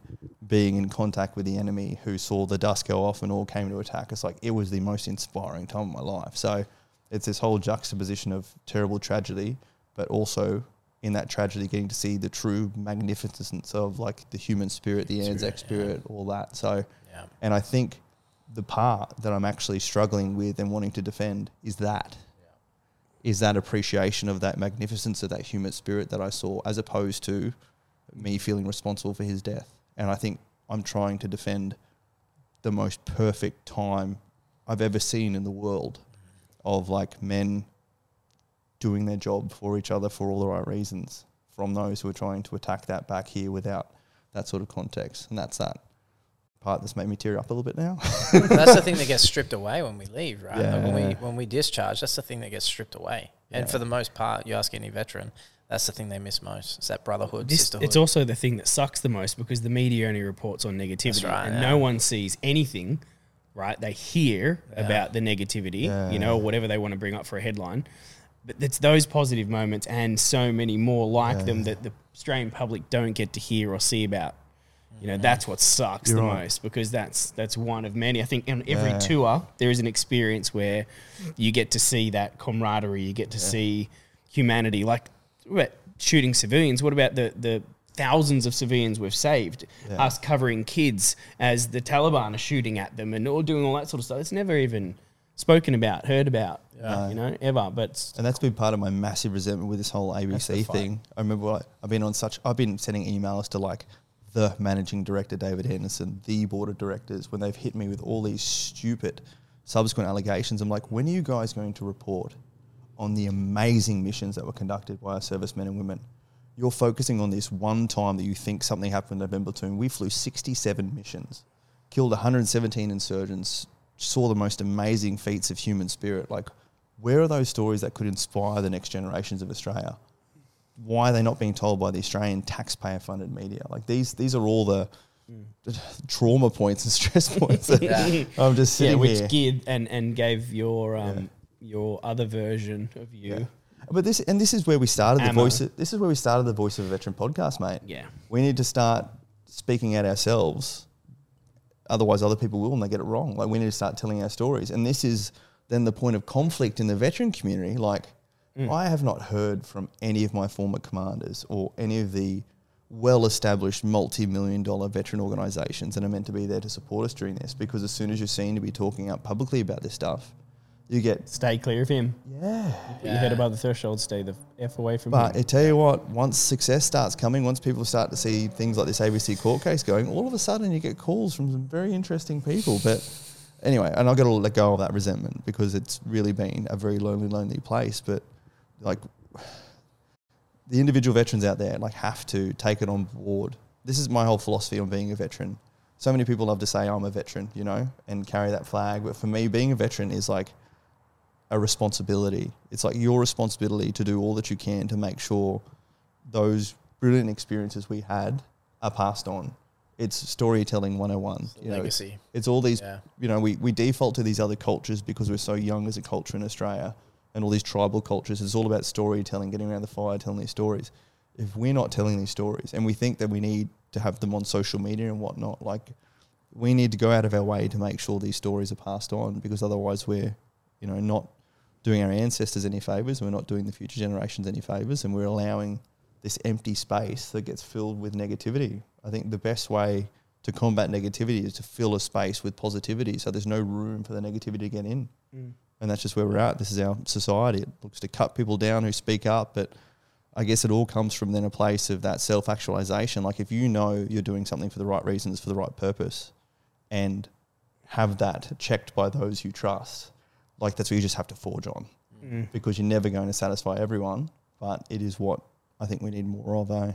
being in contact with the enemy who saw the dust go off and all came to attack us like it was the most inspiring time of my life. So it's this whole juxtaposition of terrible tragedy but also in that tragedy getting to see the true magnificence of like the human spirit the anzac spirit all that. So Yeah. and i think the part that i'm actually struggling with and wanting to defend is that is that appreciation of that magnificence of that human spirit that I saw, as opposed to me feeling responsible for his death. And I think I'm trying to defend the most perfect time I've ever seen in the world of like men doing their job for each other for all the right reasons from those who are trying to attack that back here without that sort of context. And that's that part that's made me tear up a little bit now. that's the thing that gets stripped away when we leave, right? Like when we when we discharge, that's the thing that gets stripped away. And Yeah. for the most part, you ask any veteran, that's the thing they miss most. It's that brotherhood, This, sisterhood. it's also the thing that sucks the most because the media only reports on negativity right, and yeah. no one sees anything, right? They hear about the negativity, you know, Yeah. whatever they want to bring up for a headline. But it's those positive moments and so many more like them that the Australian public don't get to hear or see about. You know, that's what sucks You're the right. most because that's that's one of many. I think on every Yeah. tour there is an experience where you get to see that camaraderie, you get to see humanity. Like what, shooting civilians. What about the the thousands of civilians we've saved? Yeah. Us covering kids as the Taliban are shooting at them and all doing all that sort of stuff. It's never even spoken about, heard about, Yeah. you know, ever. But And that's been part of my massive resentment with this whole ABC thing. I remember like, I've been on such, I've been sending emails to like the managing director, David Anderson, the board of directors, when they've hit me with all these stupid subsequent allegations. I'm like, when are you guys going to report on the amazing missions that were conducted by our servicemen and women? You're focusing on this one time that you think something happened in November platoon. We flew 67 missions, killed 117 insurgents, saw the most amazing feats of human spirit. Like, where are those stories that could inspire the next generations of Australia? Why are they not being told by the Australian taxpayer-funded media? Like these, these are all the trauma points and stress points that Yeah. I'm just yeah, sitting which here. geared and and gave your um your other version of you. Yeah. But this and this is where we started the voice. Of, this is where we started the voice of a veteran podcast, mate. Yeah. We need to start speaking out ourselves. Otherwise, other people will and they get it wrong. Like we need to start telling our stories. And this is then the point of conflict in the veteran community. Like Mm. I have not heard from any of my former commanders or any of the well-established multi-million dollar veteran organizations that are meant to be there to support us during this because as soon as you're seen to be talking out publicly about this stuff you get Stay clear of him. yeah Put your head above the threshold. Stay the f away from but him. I tell you what, once success starts coming, once people start to see things like this ABC court case going, all of a sudden you get calls from some very interesting people. But anyway, and I've got to let go of that resentment because it's really been a very lonely, lonely place. But like the individual veterans out there, like have to take it on board. This is my whole philosophy on being a veteran. So many people love to say I'm a veteran, you know, and carry that flag. But for me, being a veteran is like a responsibility. It's like your responsibility to do all that you can to make sure those brilliant experiences we had are passed on. It's storytelling 101. You know, legacy. it's all these, Yeah. you know, we, we default to these other cultures because we're so young as a culture in Australia and all these tribal cultures. It's all about storytelling, getting around the fire, telling these stories. If we're not telling these stories and we think that we need to have them on social media and whatnot, like we need to go out of our way to make sure these stories are passed on because otherwise we're, you know, not doing our ancestors any favors. We're not doing the future generations any favors, and we're allowing this empty space that gets filled with negativity. I think the best way to combat negativity is to fill a space with positivity, so there's no room for the negativity to get in. Mm. And that's just where we're at. This is our society. It looks to cut people down who speak up, but I guess it all comes from then a place of that self actualization. Like if you know you're doing something for the right reasons, for the right purpose, and have that checked by those you trust, like that's what you just have to forge on Mm. because you're never going to satisfy everyone. But it is what I think we need more of. Eh?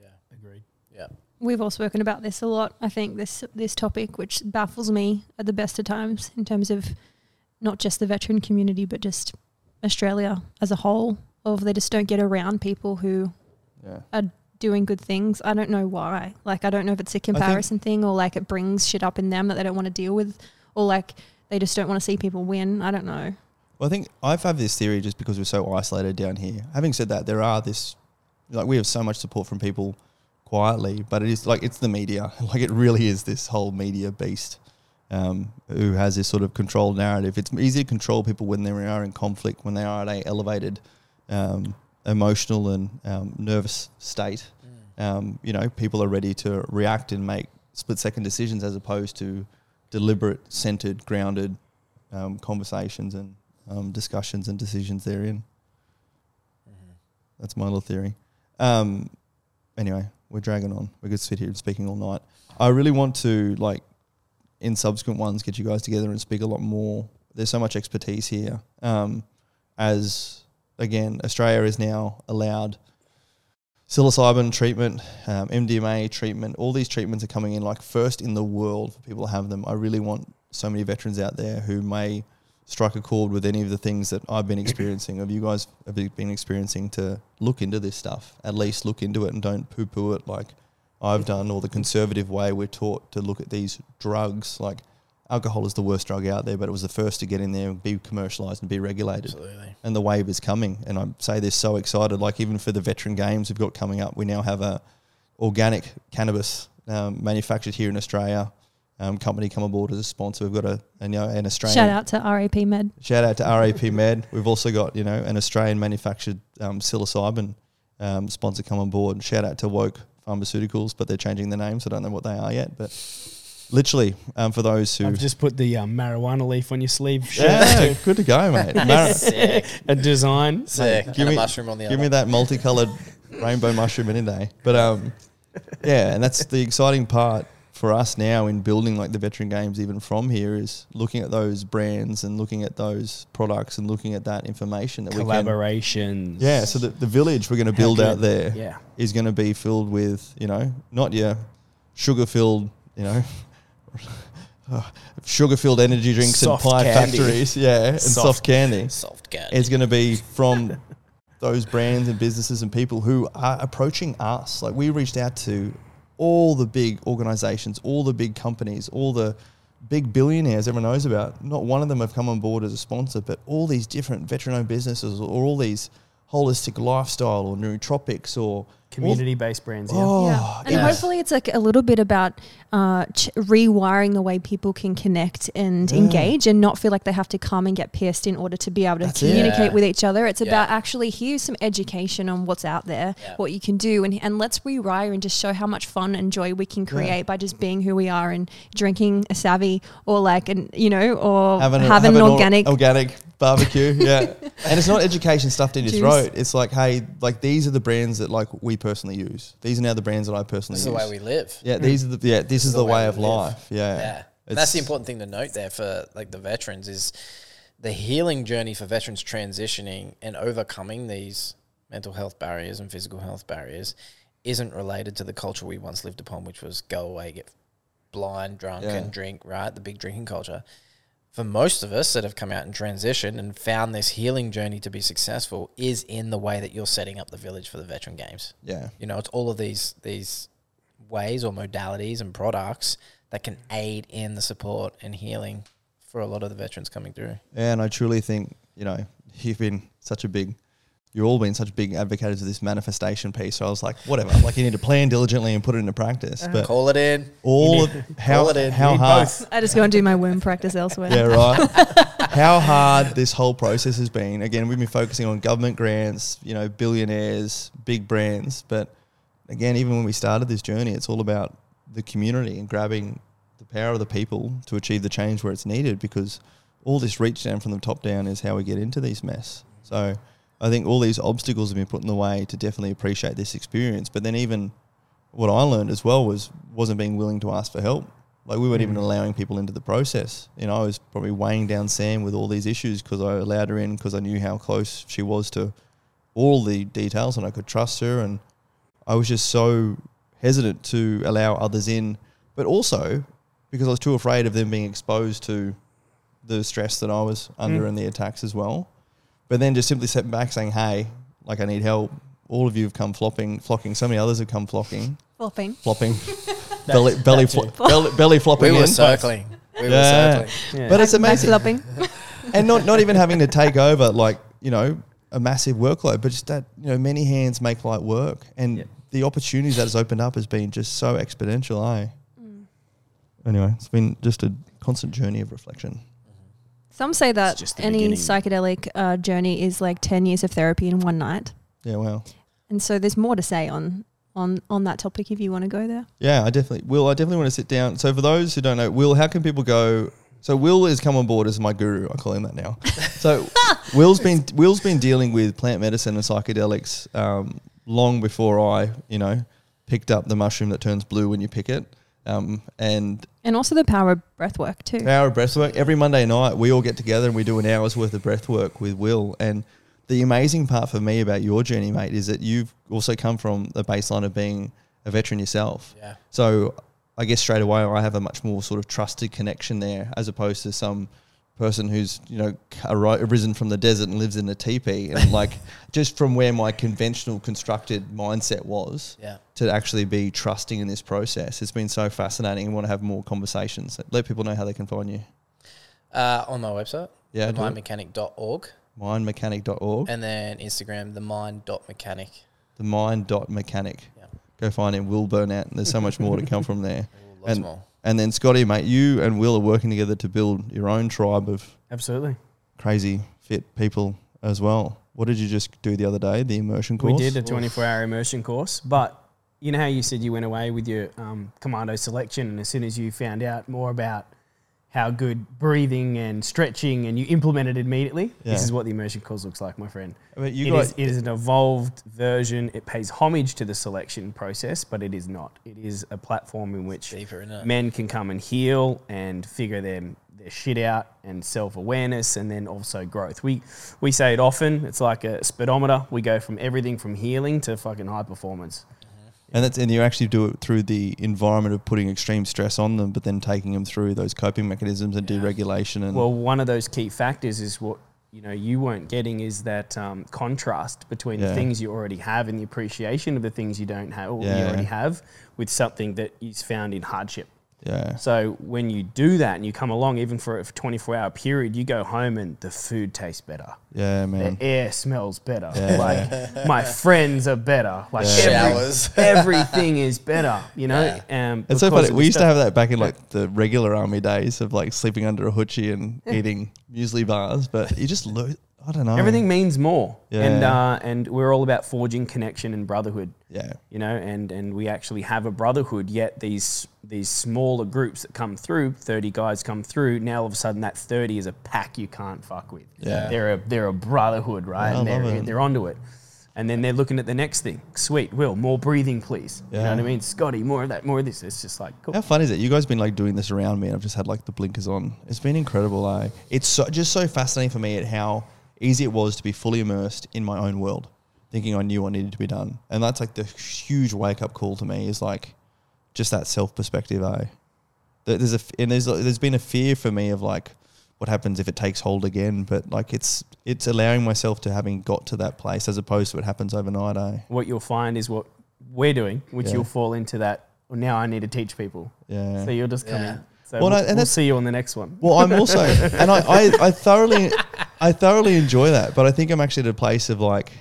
Yeah. Agreed. Yeah. We've all spoken about this a lot. I think this this topic, which baffles me at the best of times, in terms of not just the veteran community, but just Australia as a whole, of they just don't get around people who Yeah. doing good things. I don't know why. Like I don't know if it's a comparison thing or like it brings shit up in them that they don't want to deal with, or like they just don't want to see people win. I don't know. Well, I think I've had this theory just because we're so isolated down here. Having said that, there are this, like, we have so much support from people quietly, but it is like it's the media. Like, it really is this whole media beast um, who has this sort of controlled narrative. It's easy to control people when they are in conflict, when they are at a elevated um, emotional and um, nervous state. Um, you know, people are ready to react and make split second decisions as opposed to deliberate, centered, grounded um, conversations and um, discussions and decisions therein. That's my little theory. Um, anyway, we're dragging on. We could sit here speaking all night. I really want to like in subsequent ones get you guys together and speak a lot more. There's so much expertise here. Um, as again, Australia is now allowed psilocybin treatment, um, MDMA treatment. All these treatments are coming in like first in the world for people to have them. I really want so many veterans out there who may strike a chord with any of the things that I've been experiencing, of you guys have been experiencing, to look into this stuff. At least look into it and don't poo poo it like I've done, or the conservative way we're taught to look at these drugs. Like alcohol is the worst drug out there, but it was the first to get in there and be commercialized and be regulated. Absolutely. And the wave is coming. And I say this so excited. Like even for the veteran games we've got coming up, we now have a organic cannabis um, manufactured here in Australia. Um, company come aboard as a sponsor. We've got a, a you know an Australian Shout out to RAP Med. Shout out to RAP Med. We've also got you know an Australian manufactured um, psilocybin um, sponsor come on board. Shout out to Woke Pharmaceuticals, but they're changing the names. I don't know what they are yet, but literally um, for those who I've just put the um, marijuana leaf on your sleeve shirt yeah, good to go, mate. Mar- Sick. A design. Sick. give and me- a mushroom on the give other. me that multicolored rainbow mushroom any day. But um, yeah, and that's the exciting part for us now in building like the veteran games even from here is looking at those brands and looking at those products and looking at that information that we can Collaborations. Yeah, so the, the village we're going to build out there is Yeah. going to be filled with, you know, not your sugar filled, you know, sugar filled energy drinks Soft and pie candy. factories. Yeah, and soft, Soft. candy. Soft candy. It's going to be from those brands and businesses and people who are approaching us. Like we reached out to all the big organizations, all the big companies, all the big billionaires everyone knows about. Not one of them have come on board as a sponsor, but all these different veteran owned businesses or all these holistic lifestyle or nootropics or Community based brands. Yeah. Oh, yeah. And yes. hopefully it's like a little bit about uh, ch- rewiring the way people can connect and Yeah. engage and not feel like they have to come and get pierced in order to be able to That's communicate Yeah. with each other. It's Yeah. about actually here's some education on what's out there, Yeah. what you can do, and, and let's rewire and just show how much fun and joy we can create by just being who we are and drinking a savvy or like an you know or having, having, a, having an or- organic. organic barbecue. Yeah, and it's not education stuffed in your Juice. throat. It's like, hey, like these are the brands that like we personally use. These are now the brands that I personally use. this is the use. way we live. yeah, these are the yeah. This, is, the, way, of we live. life. Yeah, Yeah. And that's the It's- important thing to note there for like the veterans is the healing journey for veterans transitioning and overcoming these mental health barriers and physical health barriers isn't related to the culture we once lived upon, which was go away, get blind, drunk, Yeah. and drink, right? The big drinking culture. For most of us that have come out and transitioned and found this healing journey to be successful is in the way that you're setting up the village for the veteran games. Yeah, You know, it's all of these these ways or modalities and products that can aid in the support and healing for a lot of the veterans coming through. and I truly think you know you've been such a big you've all been such big advocates of this manifestation piece. So I was like, whatever. Like you need to plan diligently and put it into practice. Uh-huh. But Call it in. all of how Call it in. how hard. both. I just go and do my womb practice elsewhere. Yeah, right. How hard this whole process has been. Again, we've been focusing on government grants, you know, billionaires, big brands. But again, even when we started this journey, it's all about the community and grabbing the power of the people to achieve the change where it's needed because all this reach down from the top down is how we get into these mess. So I think all these obstacles have been put in the way to definitely appreciate this experience. But then even what I learned as well was wasn't being willing to ask for help. Like we weren't even allowing people into the process. You know, I was probably weighing down Sam with all these issues because I allowed her in because I knew how close she was to all the details and I could trust her. And I was just so hesitant to allow others in, but also because I was too afraid of them being exposed to the stress that I was under Mm. and the attacks as well. But then just simply stepping back saying, hey, like I need help. All of you have come flopping, flocking. So many others have come flocking, Flopping. flopping, belly, belly, that flo- belly, belly flopping We were in. circling. We were circling. Yeah. But it's Back amazing. flopping. and not, not even having to take over like, you know, a massive workload, but just that, you know, many hands make light work. And Yeah. the opportunities that has opened up has been just so exponential, eh? Mm. Anyway, it's been just a constant journey of reflection. Some say that just the any beginning. psychedelic uh, journey is like 10 years of therapy in one night. Yeah, well, And so there's more to say on on on that topic if you want to go there. Yeah, I definitely will. I definitely want to sit down. So for those who don't know, Will, how can people go? So Will has come on board as my guru. I call him that now. So Will's been Will's been dealing with plant medicine and psychedelics um, long before I, you know, picked up the mushroom that turns blue when you pick it. Um, and And also the power of breath work too. Power of breath work every Monday night. We all get together and we do an hour's worth of breath work with Will. And the amazing part for me about your journey, mate, is that you've also come from the baseline of being a veteran yourself. Yeah. So I guess straight away I have a much more sort of trusted connection there as opposed to some person who's you know arri- arisen from the desert and lives in a teepee and like just from where my conventional constructed mindset was Yeah. To actually be trusting in this process it's been so fascinating We want to have more conversations let people know how they can find you Uh, on my website, yeah do it. mindmechanic.org, mindmechanic.org and then Instagram, the mind.mechanic. the mind.mechanic Yeah. go find him Will Burnett and there's so much more to come from there Ooh, lots And- more. and then scotty mate you and will are working together to build your own tribe of Absolutely. crazy fit people as well. What did you just do the other day? The immersion course. We did a 24 hour immersion course, but you know how you said you went away with your um, commando selection, and as soon as you found out more about how good breathing and stretching, and you implemented it immediately, this is what the immersion course looks like, my friend. But you It guys, is, it is an evolved version. It pays homage to the selection process, but it is not. It is a platform in which Deeper men can come and heal and figure their, their shit out and self awareness and then also growth. We we say it often. It's like a speedometer. We go from everything from healing to fucking high performance. And that's and you actually do it through the environment of putting extreme stress on them, but then taking them through those coping mechanisms and deregulation and Well, one of those key factors is what you know you weren't getting is that um, contrast between Yeah. the things you already have and the appreciation of the things you don't have or you already have with something that is found in hardship. Yeah, So when you do that and you come along, even for a 24 hour period, you go home and the food tastes better. yeah, man. The air smells better. Yeah. Like my friends are better. Like Yeah. every- Showers. everything is better. You know. Um, It's so funny. of We the used to have that back in like the regular army days of like sleeping under a hoochie and eating muesli bars, but you just lose. I don't know. Everything means more. And uh, and we're all about forging connection and brotherhood. Yeah, You know, and, and we actually have a brotherhood. Yet these these smaller groups that come through, thirty guys come through. Now all of a sudden, that thirty is a pack you can't fuck with. Yeah. they're a they're a brotherhood, right? Yeah, and they're it. they're onto it. And then they're looking at the next thing. Sweet, Will, more breathing, please. You know what I mean? Scotty, more of that, more of this. It's just like cool. How fun is it? You guys been like doing this around me, and I've just had like the blinkers on. It's been incredible. Eh? It's so, just so fascinating for me at how easy it was to be fully immersed in my own world, thinking I knew what needed to be done, and that's like the huge wake up call to me. Is like just that self perspective. Eh? There- There's a f- and there's there's been a fear for me of like what happens if it takes hold again, but like it's it's allowing myself to having got to that place as opposed to what happens overnight. Eh? What you'll find is what we're doing, which Yeah. you'll fall into that. Well, now I need to teach people. Yeah. So you'll just come Yeah. in. So Well, we'll, no, and we'll see you on the next one. Well, I'm also, and I, I, I thoroughly, I thoroughly enjoy that. But I think I'm actually at a place of like,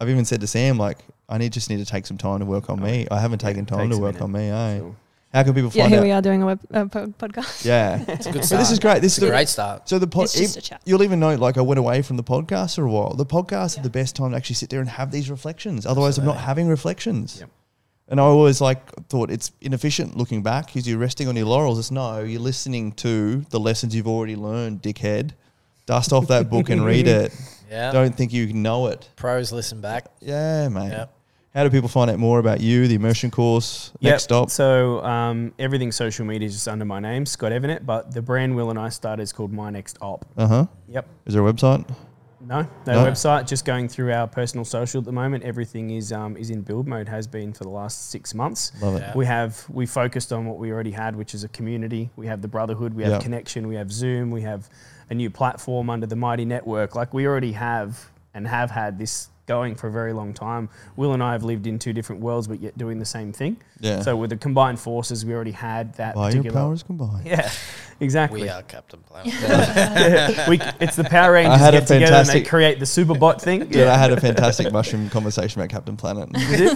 I've even said to Sam like I need just need to take some time to work on me. I haven't taken time to work on me. Eh? So- How can people Yeah, find here out? we are doing a web uh, po- podcast. Yeah, It's a good but start. this is great. This It's is a the, great start. so the pod, It's just a chat. you'll even know like I went away from the podcast for a while. The podcasts is the best time to actually sit there and have these reflections. Otherwise, I'm not having reflections. Yep. And I always like thought it's inefficient looking back because you're resting on your laurels. It's no, you're listening to the lessons you've already learned, dickhead. Dust off that book and read it. Yeah. Don't think you know it. Pros listen back. Yeah, mate. Yeah. How do people find out more about you, the immersion course, Yep. next stop? So um, everything social media is just under my name, Scott Evennett. But the brand Will and I started is called My Next Op. Uh huh. Yep. Is there a website? No, no, No. website. Just going through our personal social at the moment. Everything is um, is in build mode. Has been for the last six months. Love it. Yeah. We have we focused on what we already had, which is a community. We have the brotherhood. We have Yeah. connection. We have Zoom. We have a new platform under the Mighty Network. Like we already have and have had this going for a very long time. Will and I have lived in two different worlds, but yet doing the same thing. Yeah. So with the combined forces, we already had that By your particular. powers combined. Yeah, exactly. We are Captain Planet. we, it's the Power Rangers had a get together and they create the Superbot thing. Dude, I had a fantastic mushroom conversation about Captain Planet.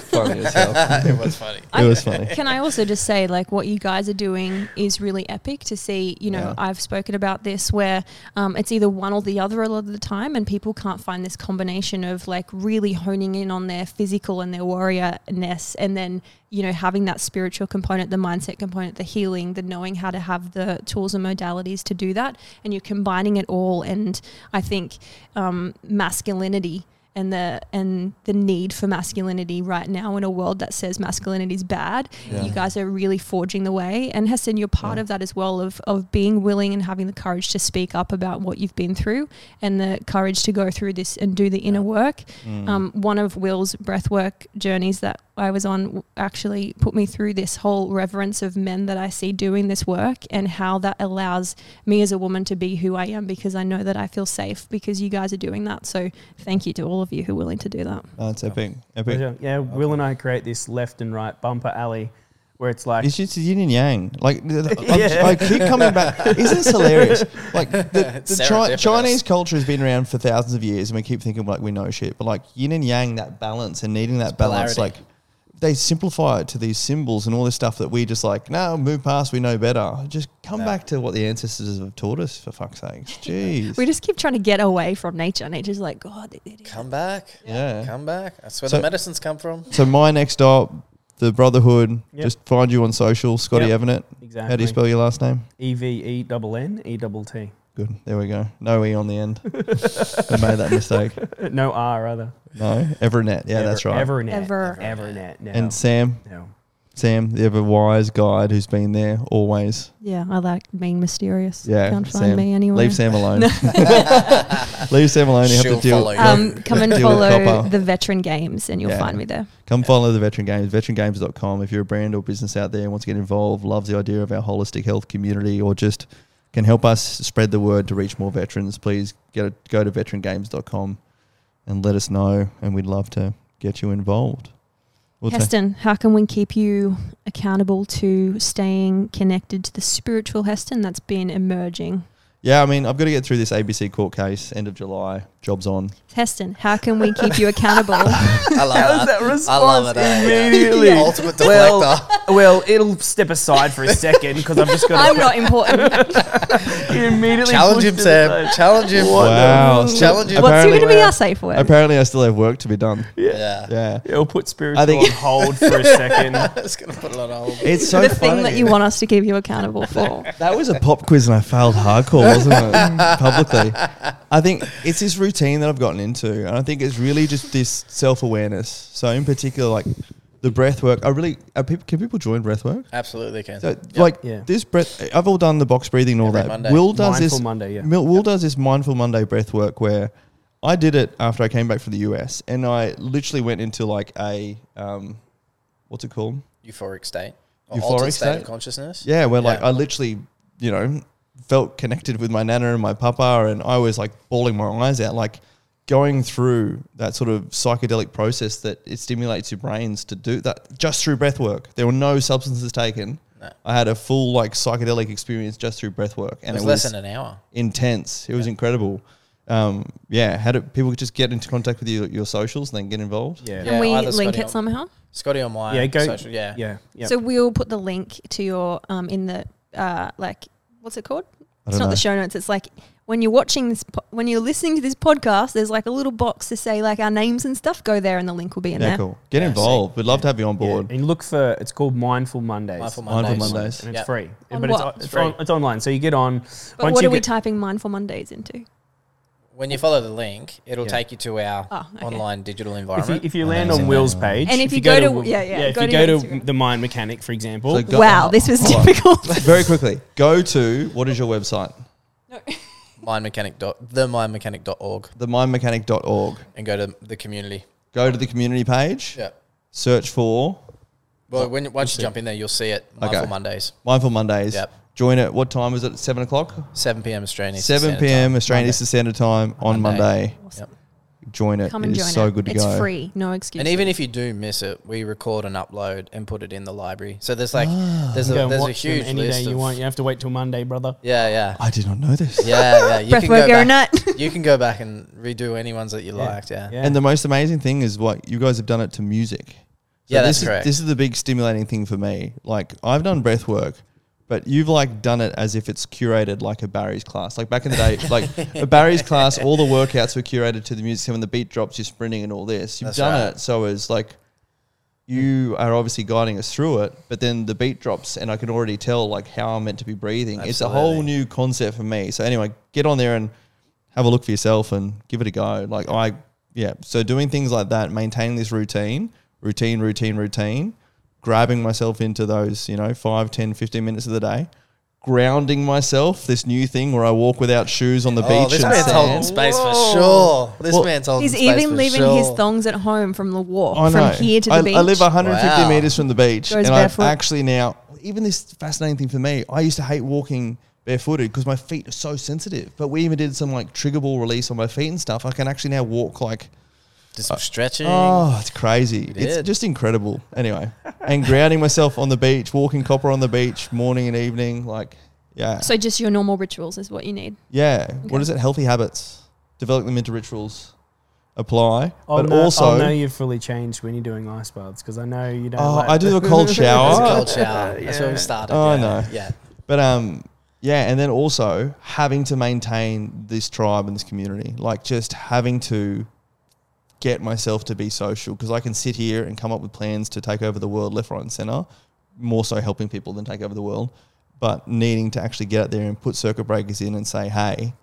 Funny as hell. it was funny. It was funny. Can I also just say, like, what you guys are doing is really epic to see. You know, Yeah. I've spoken about this where um, it's either one or the other a lot of the time, and people can't find this combination of like really honing in on their physical and their warriorness, and then you know having that spiritual component, the mindset component, the healing, the knowing how to have the tools and modalities to do that, and you're combining it all. And I think um, masculinity and the and the need for masculinity right now in a world that says masculinity is bad. Yeah. You guys are really forging the way, and Heston, you're part Yeah. of that as well of of being willing and having the courage to speak up about what you've been through, and the courage to go through this and do the inner work. Mm. Um, one of Will's breathwork journeys that I was on actually put me through this whole reverence of men that I see doing this work and how that allows me as a woman to be who I am because I know that I feel safe because you guys are doing that. So thank you to all of you who are willing to do that. Oh, it's epic. Epic. Pleasure. Yeah, Will and I create this left and right bumper alley where it's like It's just yin and yang. Like the- the- Yeah. I, I keep coming back. Isn't this hilarious? Like the, the Chi- Chinese culture has been around for thousands of years, and we keep thinking like we know shit. But like yin and yang, that balance and needing that It's balance, polarity. like they simplify it to these symbols and all this stuff that we just like no move past. We know better. Just come Yeah. back to what the ancestors have taught us. For fuck's sake, jeez. We just keep trying to get away from nature. Nature's like, God, they it. Come back. yeah. Come back. That's where So- the medicines come from. So My Next Op, the Brotherhood. Yep. Just find you on social, Scotty Yep. Evennett. exactly. How do you spell your last name? E V E double N E double T. Good. There we go. No E on the end. I made that mistake. No R either. No, Evernet. Yeah, Ever- that's right. Evernet. Ever. Evernet. No. And Sam, no. Sam, the ever wise guide who's been there always. Yeah, I like being mysterious. Yeah, Can't find Sam. me anywhere. Leave Sam alone. Leave Sam alone. You have She'll to deal. follow you. Um, come and Deal with follow copper. the Veteran Games, and you'll Yeah. find me there. Come follow the Veteran Games, veterangames.com. If you're a brand or business out there and wants to get involved, loves the idea of our holistic health community, or just can help us spread the word to reach more veterans, please get a, go to veterangames.com and let us know. And we'd love to get you involved. We'll ta- Heston, how can we keep you accountable to staying connected to the spiritual Heston that's been emerging? yeah, I mean, I've got to get through this ABC court case, end of July, job's on. Heston, how can we keep you accountable? I love How's that. that response I love it. eh? immediately? Ultimate Well, deflector. well, it'll step aside for a second because I've just got I'm not important. to immediately Challenge him, to Sam. Challenge him. Wow. Challenge him. What's Apparently- going to be our safe word? Apparently, I still have work to be done. Yeah. Yeah. It'll put spiritual I think- on hold for a second. it's going to put a lot of hold. It's so the funny. thing that you want us to keep you accountable for. That was a pop quiz and I failed hardcore, wasn't it? Publicly. I think it's this routine that I've gotten into. And I think it's really just this self awareness. So, in particular, like the breath work, I really, are people, can people join breath work? Absolutely can. So, Yep. like Yeah. this breath, I've all done the box breathing and all Every that. Monday. Will does Mindful this. Monday, yeah. Mil- Will does this mindful Monday breath work where I did it after I came back from the US and I literally went into like a, um, what's it called? Euphoric state. Euphoric state, state? of consciousness. Yeah, where like I literally, you know, felt connected with my nana and my papa, and I was like bawling my eyes out, like going through that sort of psychedelic process that it stimulates your brains to do that just through breath work. There were no substances taken. No. I had a full like psychedelic experience just through breath work, It and was it less was than an hour. intense. It was incredible. um, yeah, how do people just get into contact with you, your socials and then get involved? Yeah. Yeah. Can we either link Scotty it on- somehow? Scotty on my Yeah, go- social, yeah. Yeah. Yeah. So we'll put the link to your um in the uh like what's it called? I It's don't know. the show notes. It's like when you're watching this, po- when you're listening to this podcast, there's like a little box to say like our names and stuff. Go there, and the link will be in yeah, there. cool. Get Yeah, involved. We'd love to have you on Yeah, board. and look for it's called Mindful Mondays. Mindful Mindful Mondays. Mondays. and it's Yep. free. On but what? it's, It's it's, free. on, it's online. So you get on. But once what you are we get- typing Mindful Mondays into? When you follow the link, it'll Yeah. take you to our Oh, okay. online digital If you, environment. if you land on it's Will's page, And if you go to- Will- yeah, yeah, if go you to go your to Instagram. the Mind Mechanic, for example, So go- wow, this was Hold on. difficult. Very quickly, go to what is your website? No. Mindmechanic dot themindmechanic.org Themindmechanic.org. and go to the community. Go to the community page, Yeah. search for Well, when once you jump in there, you'll see it. Mindful Okay. Mondays, Mindful Mondays. Yep. Join it. What time is it? 7 o'clock? 7 p.m. Australian. Eastern 7 Standard p.m. Time. Australian Monday. Eastern Standard Time on Monday. Monday. Yep. Join it. Come It and is join so it. good to it's go. free, no excuse. And even if you do miss it, we record and upload and put it in the library. So there's like Ah. there's a go and there's a watch them huge any day list you of want. You have to wait till Monday, brother. yeah yeah I did not know this. yeah yeah. You can breathwork go every back. night. You can go back and redo any ones that you liked. Yeah. Yeah. And the most amazing thing is what you guys have done it to music. Yeah, this that's is, correct. This is the big stimulating thing for me. Like I've done breath work, but you've like done it as if it's curated like a Barry's class. Like back in the day, like a Barry's class, all the workouts were curated to the music. So when the beat drops, you're sprinting and all this. You've That's done right. it so as like you are obviously guiding us through it, but then the beat drops and I can already tell like how I'm meant to be breathing. It's a whole new concept for me. So anyway, get on there and have a look for yourself and give it a go. Like I, yeah. So doing things like that, maintaining this routine, routine, routine, routine, grabbing myself into those, you know, 5, 10, 15 minutes of the day, grounding myself, this new thing where I walk without shoes on the Oh, beach this and man's holding sand. space for sure. This Well, man's holding He's even for leaving sure. his thongs at home from the walk, I know. from here to the I, beach. I live 150 Wow. meters from the beach, Goes and barefoot. I've actually now, even this fascinating thing for me, I used to hate walking barefooted because my feet are so sensitive. But we even did some like trigger ball release on my feet and stuff. I can actually now walk like Just some stretching. Oh, it's crazy. It's did. just incredible. Anyway, and grounding myself on the beach, walking copper on the beach, morning and evening, like, yeah. so just your normal rituals is what you need. yeah. Okay. What is it? Healthy habits. Develop them into rituals. Apply. I'll but know, also, I'll know you've fully changed when you're doing ice baths because I know you don't. Oh, like I do the- a cold shower. It's shower. a cold shower. That's where we started. Oh, I yeah. know. Yeah. but um, yeah, and then also having to maintain this tribe and this community, like just having to get myself to be social because I can sit here and come up with plans to take over the world left, right, and center, more so helping people than take over the world, but needing to actually get out there and put circuit breakers in and say, hey,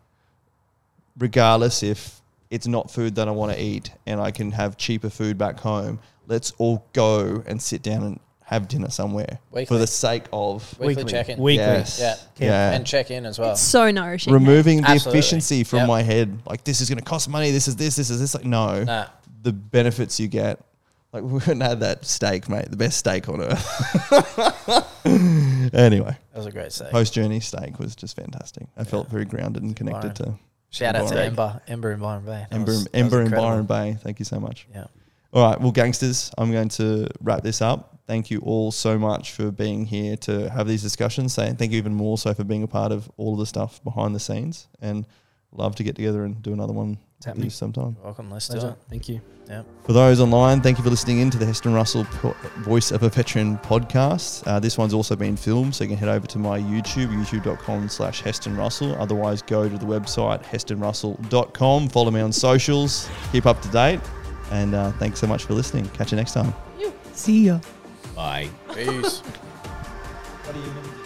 regardless if it's not food that I want to eat and I can have cheaper food back home, let's all go and sit down and have dinner somewhere for the sake of Weekly check-in. Weekly. Yes. Yeah. Yeah. And check in as well. It's so nourishing. removing the Absolutely. efficiency from Yep. my head. Like this is going to cost money. This is this. This is this. Like no, Nah. the benefits you get. Like we couldn't have that steak, mate. The best steak on earth. anyway, That was a great save. post journey steak was just fantastic. I felt very grounded and connected to Shout out to Byron. Ember, Ember and Byron Bay. That Ember, was- that was Ember and incredible. Byron Bay. Thank you so much. Yeah. All right, well, gangsters, I'm going to wrap this up. Thank you all so much for being here to have these discussions. Say thank you even more so for being a part of all of the stuff behind the scenes, and love to get together and do another one It's happening. sometime. Welcome. Let's do it. Thank you. Yeah. For those online, thank you for listening in to the Heston Russell po- Voice of a Veteran podcast. Uh, this one's also been filmed, so you can head over to my YouTube, youtube.com slash Heston Russell. Otherwise, go to the website, hestonrussell.com. Follow me on socials. Keep up to date. And uh, thanks so much for listening. Catch you next time. See ya. Bye. Peace. What do you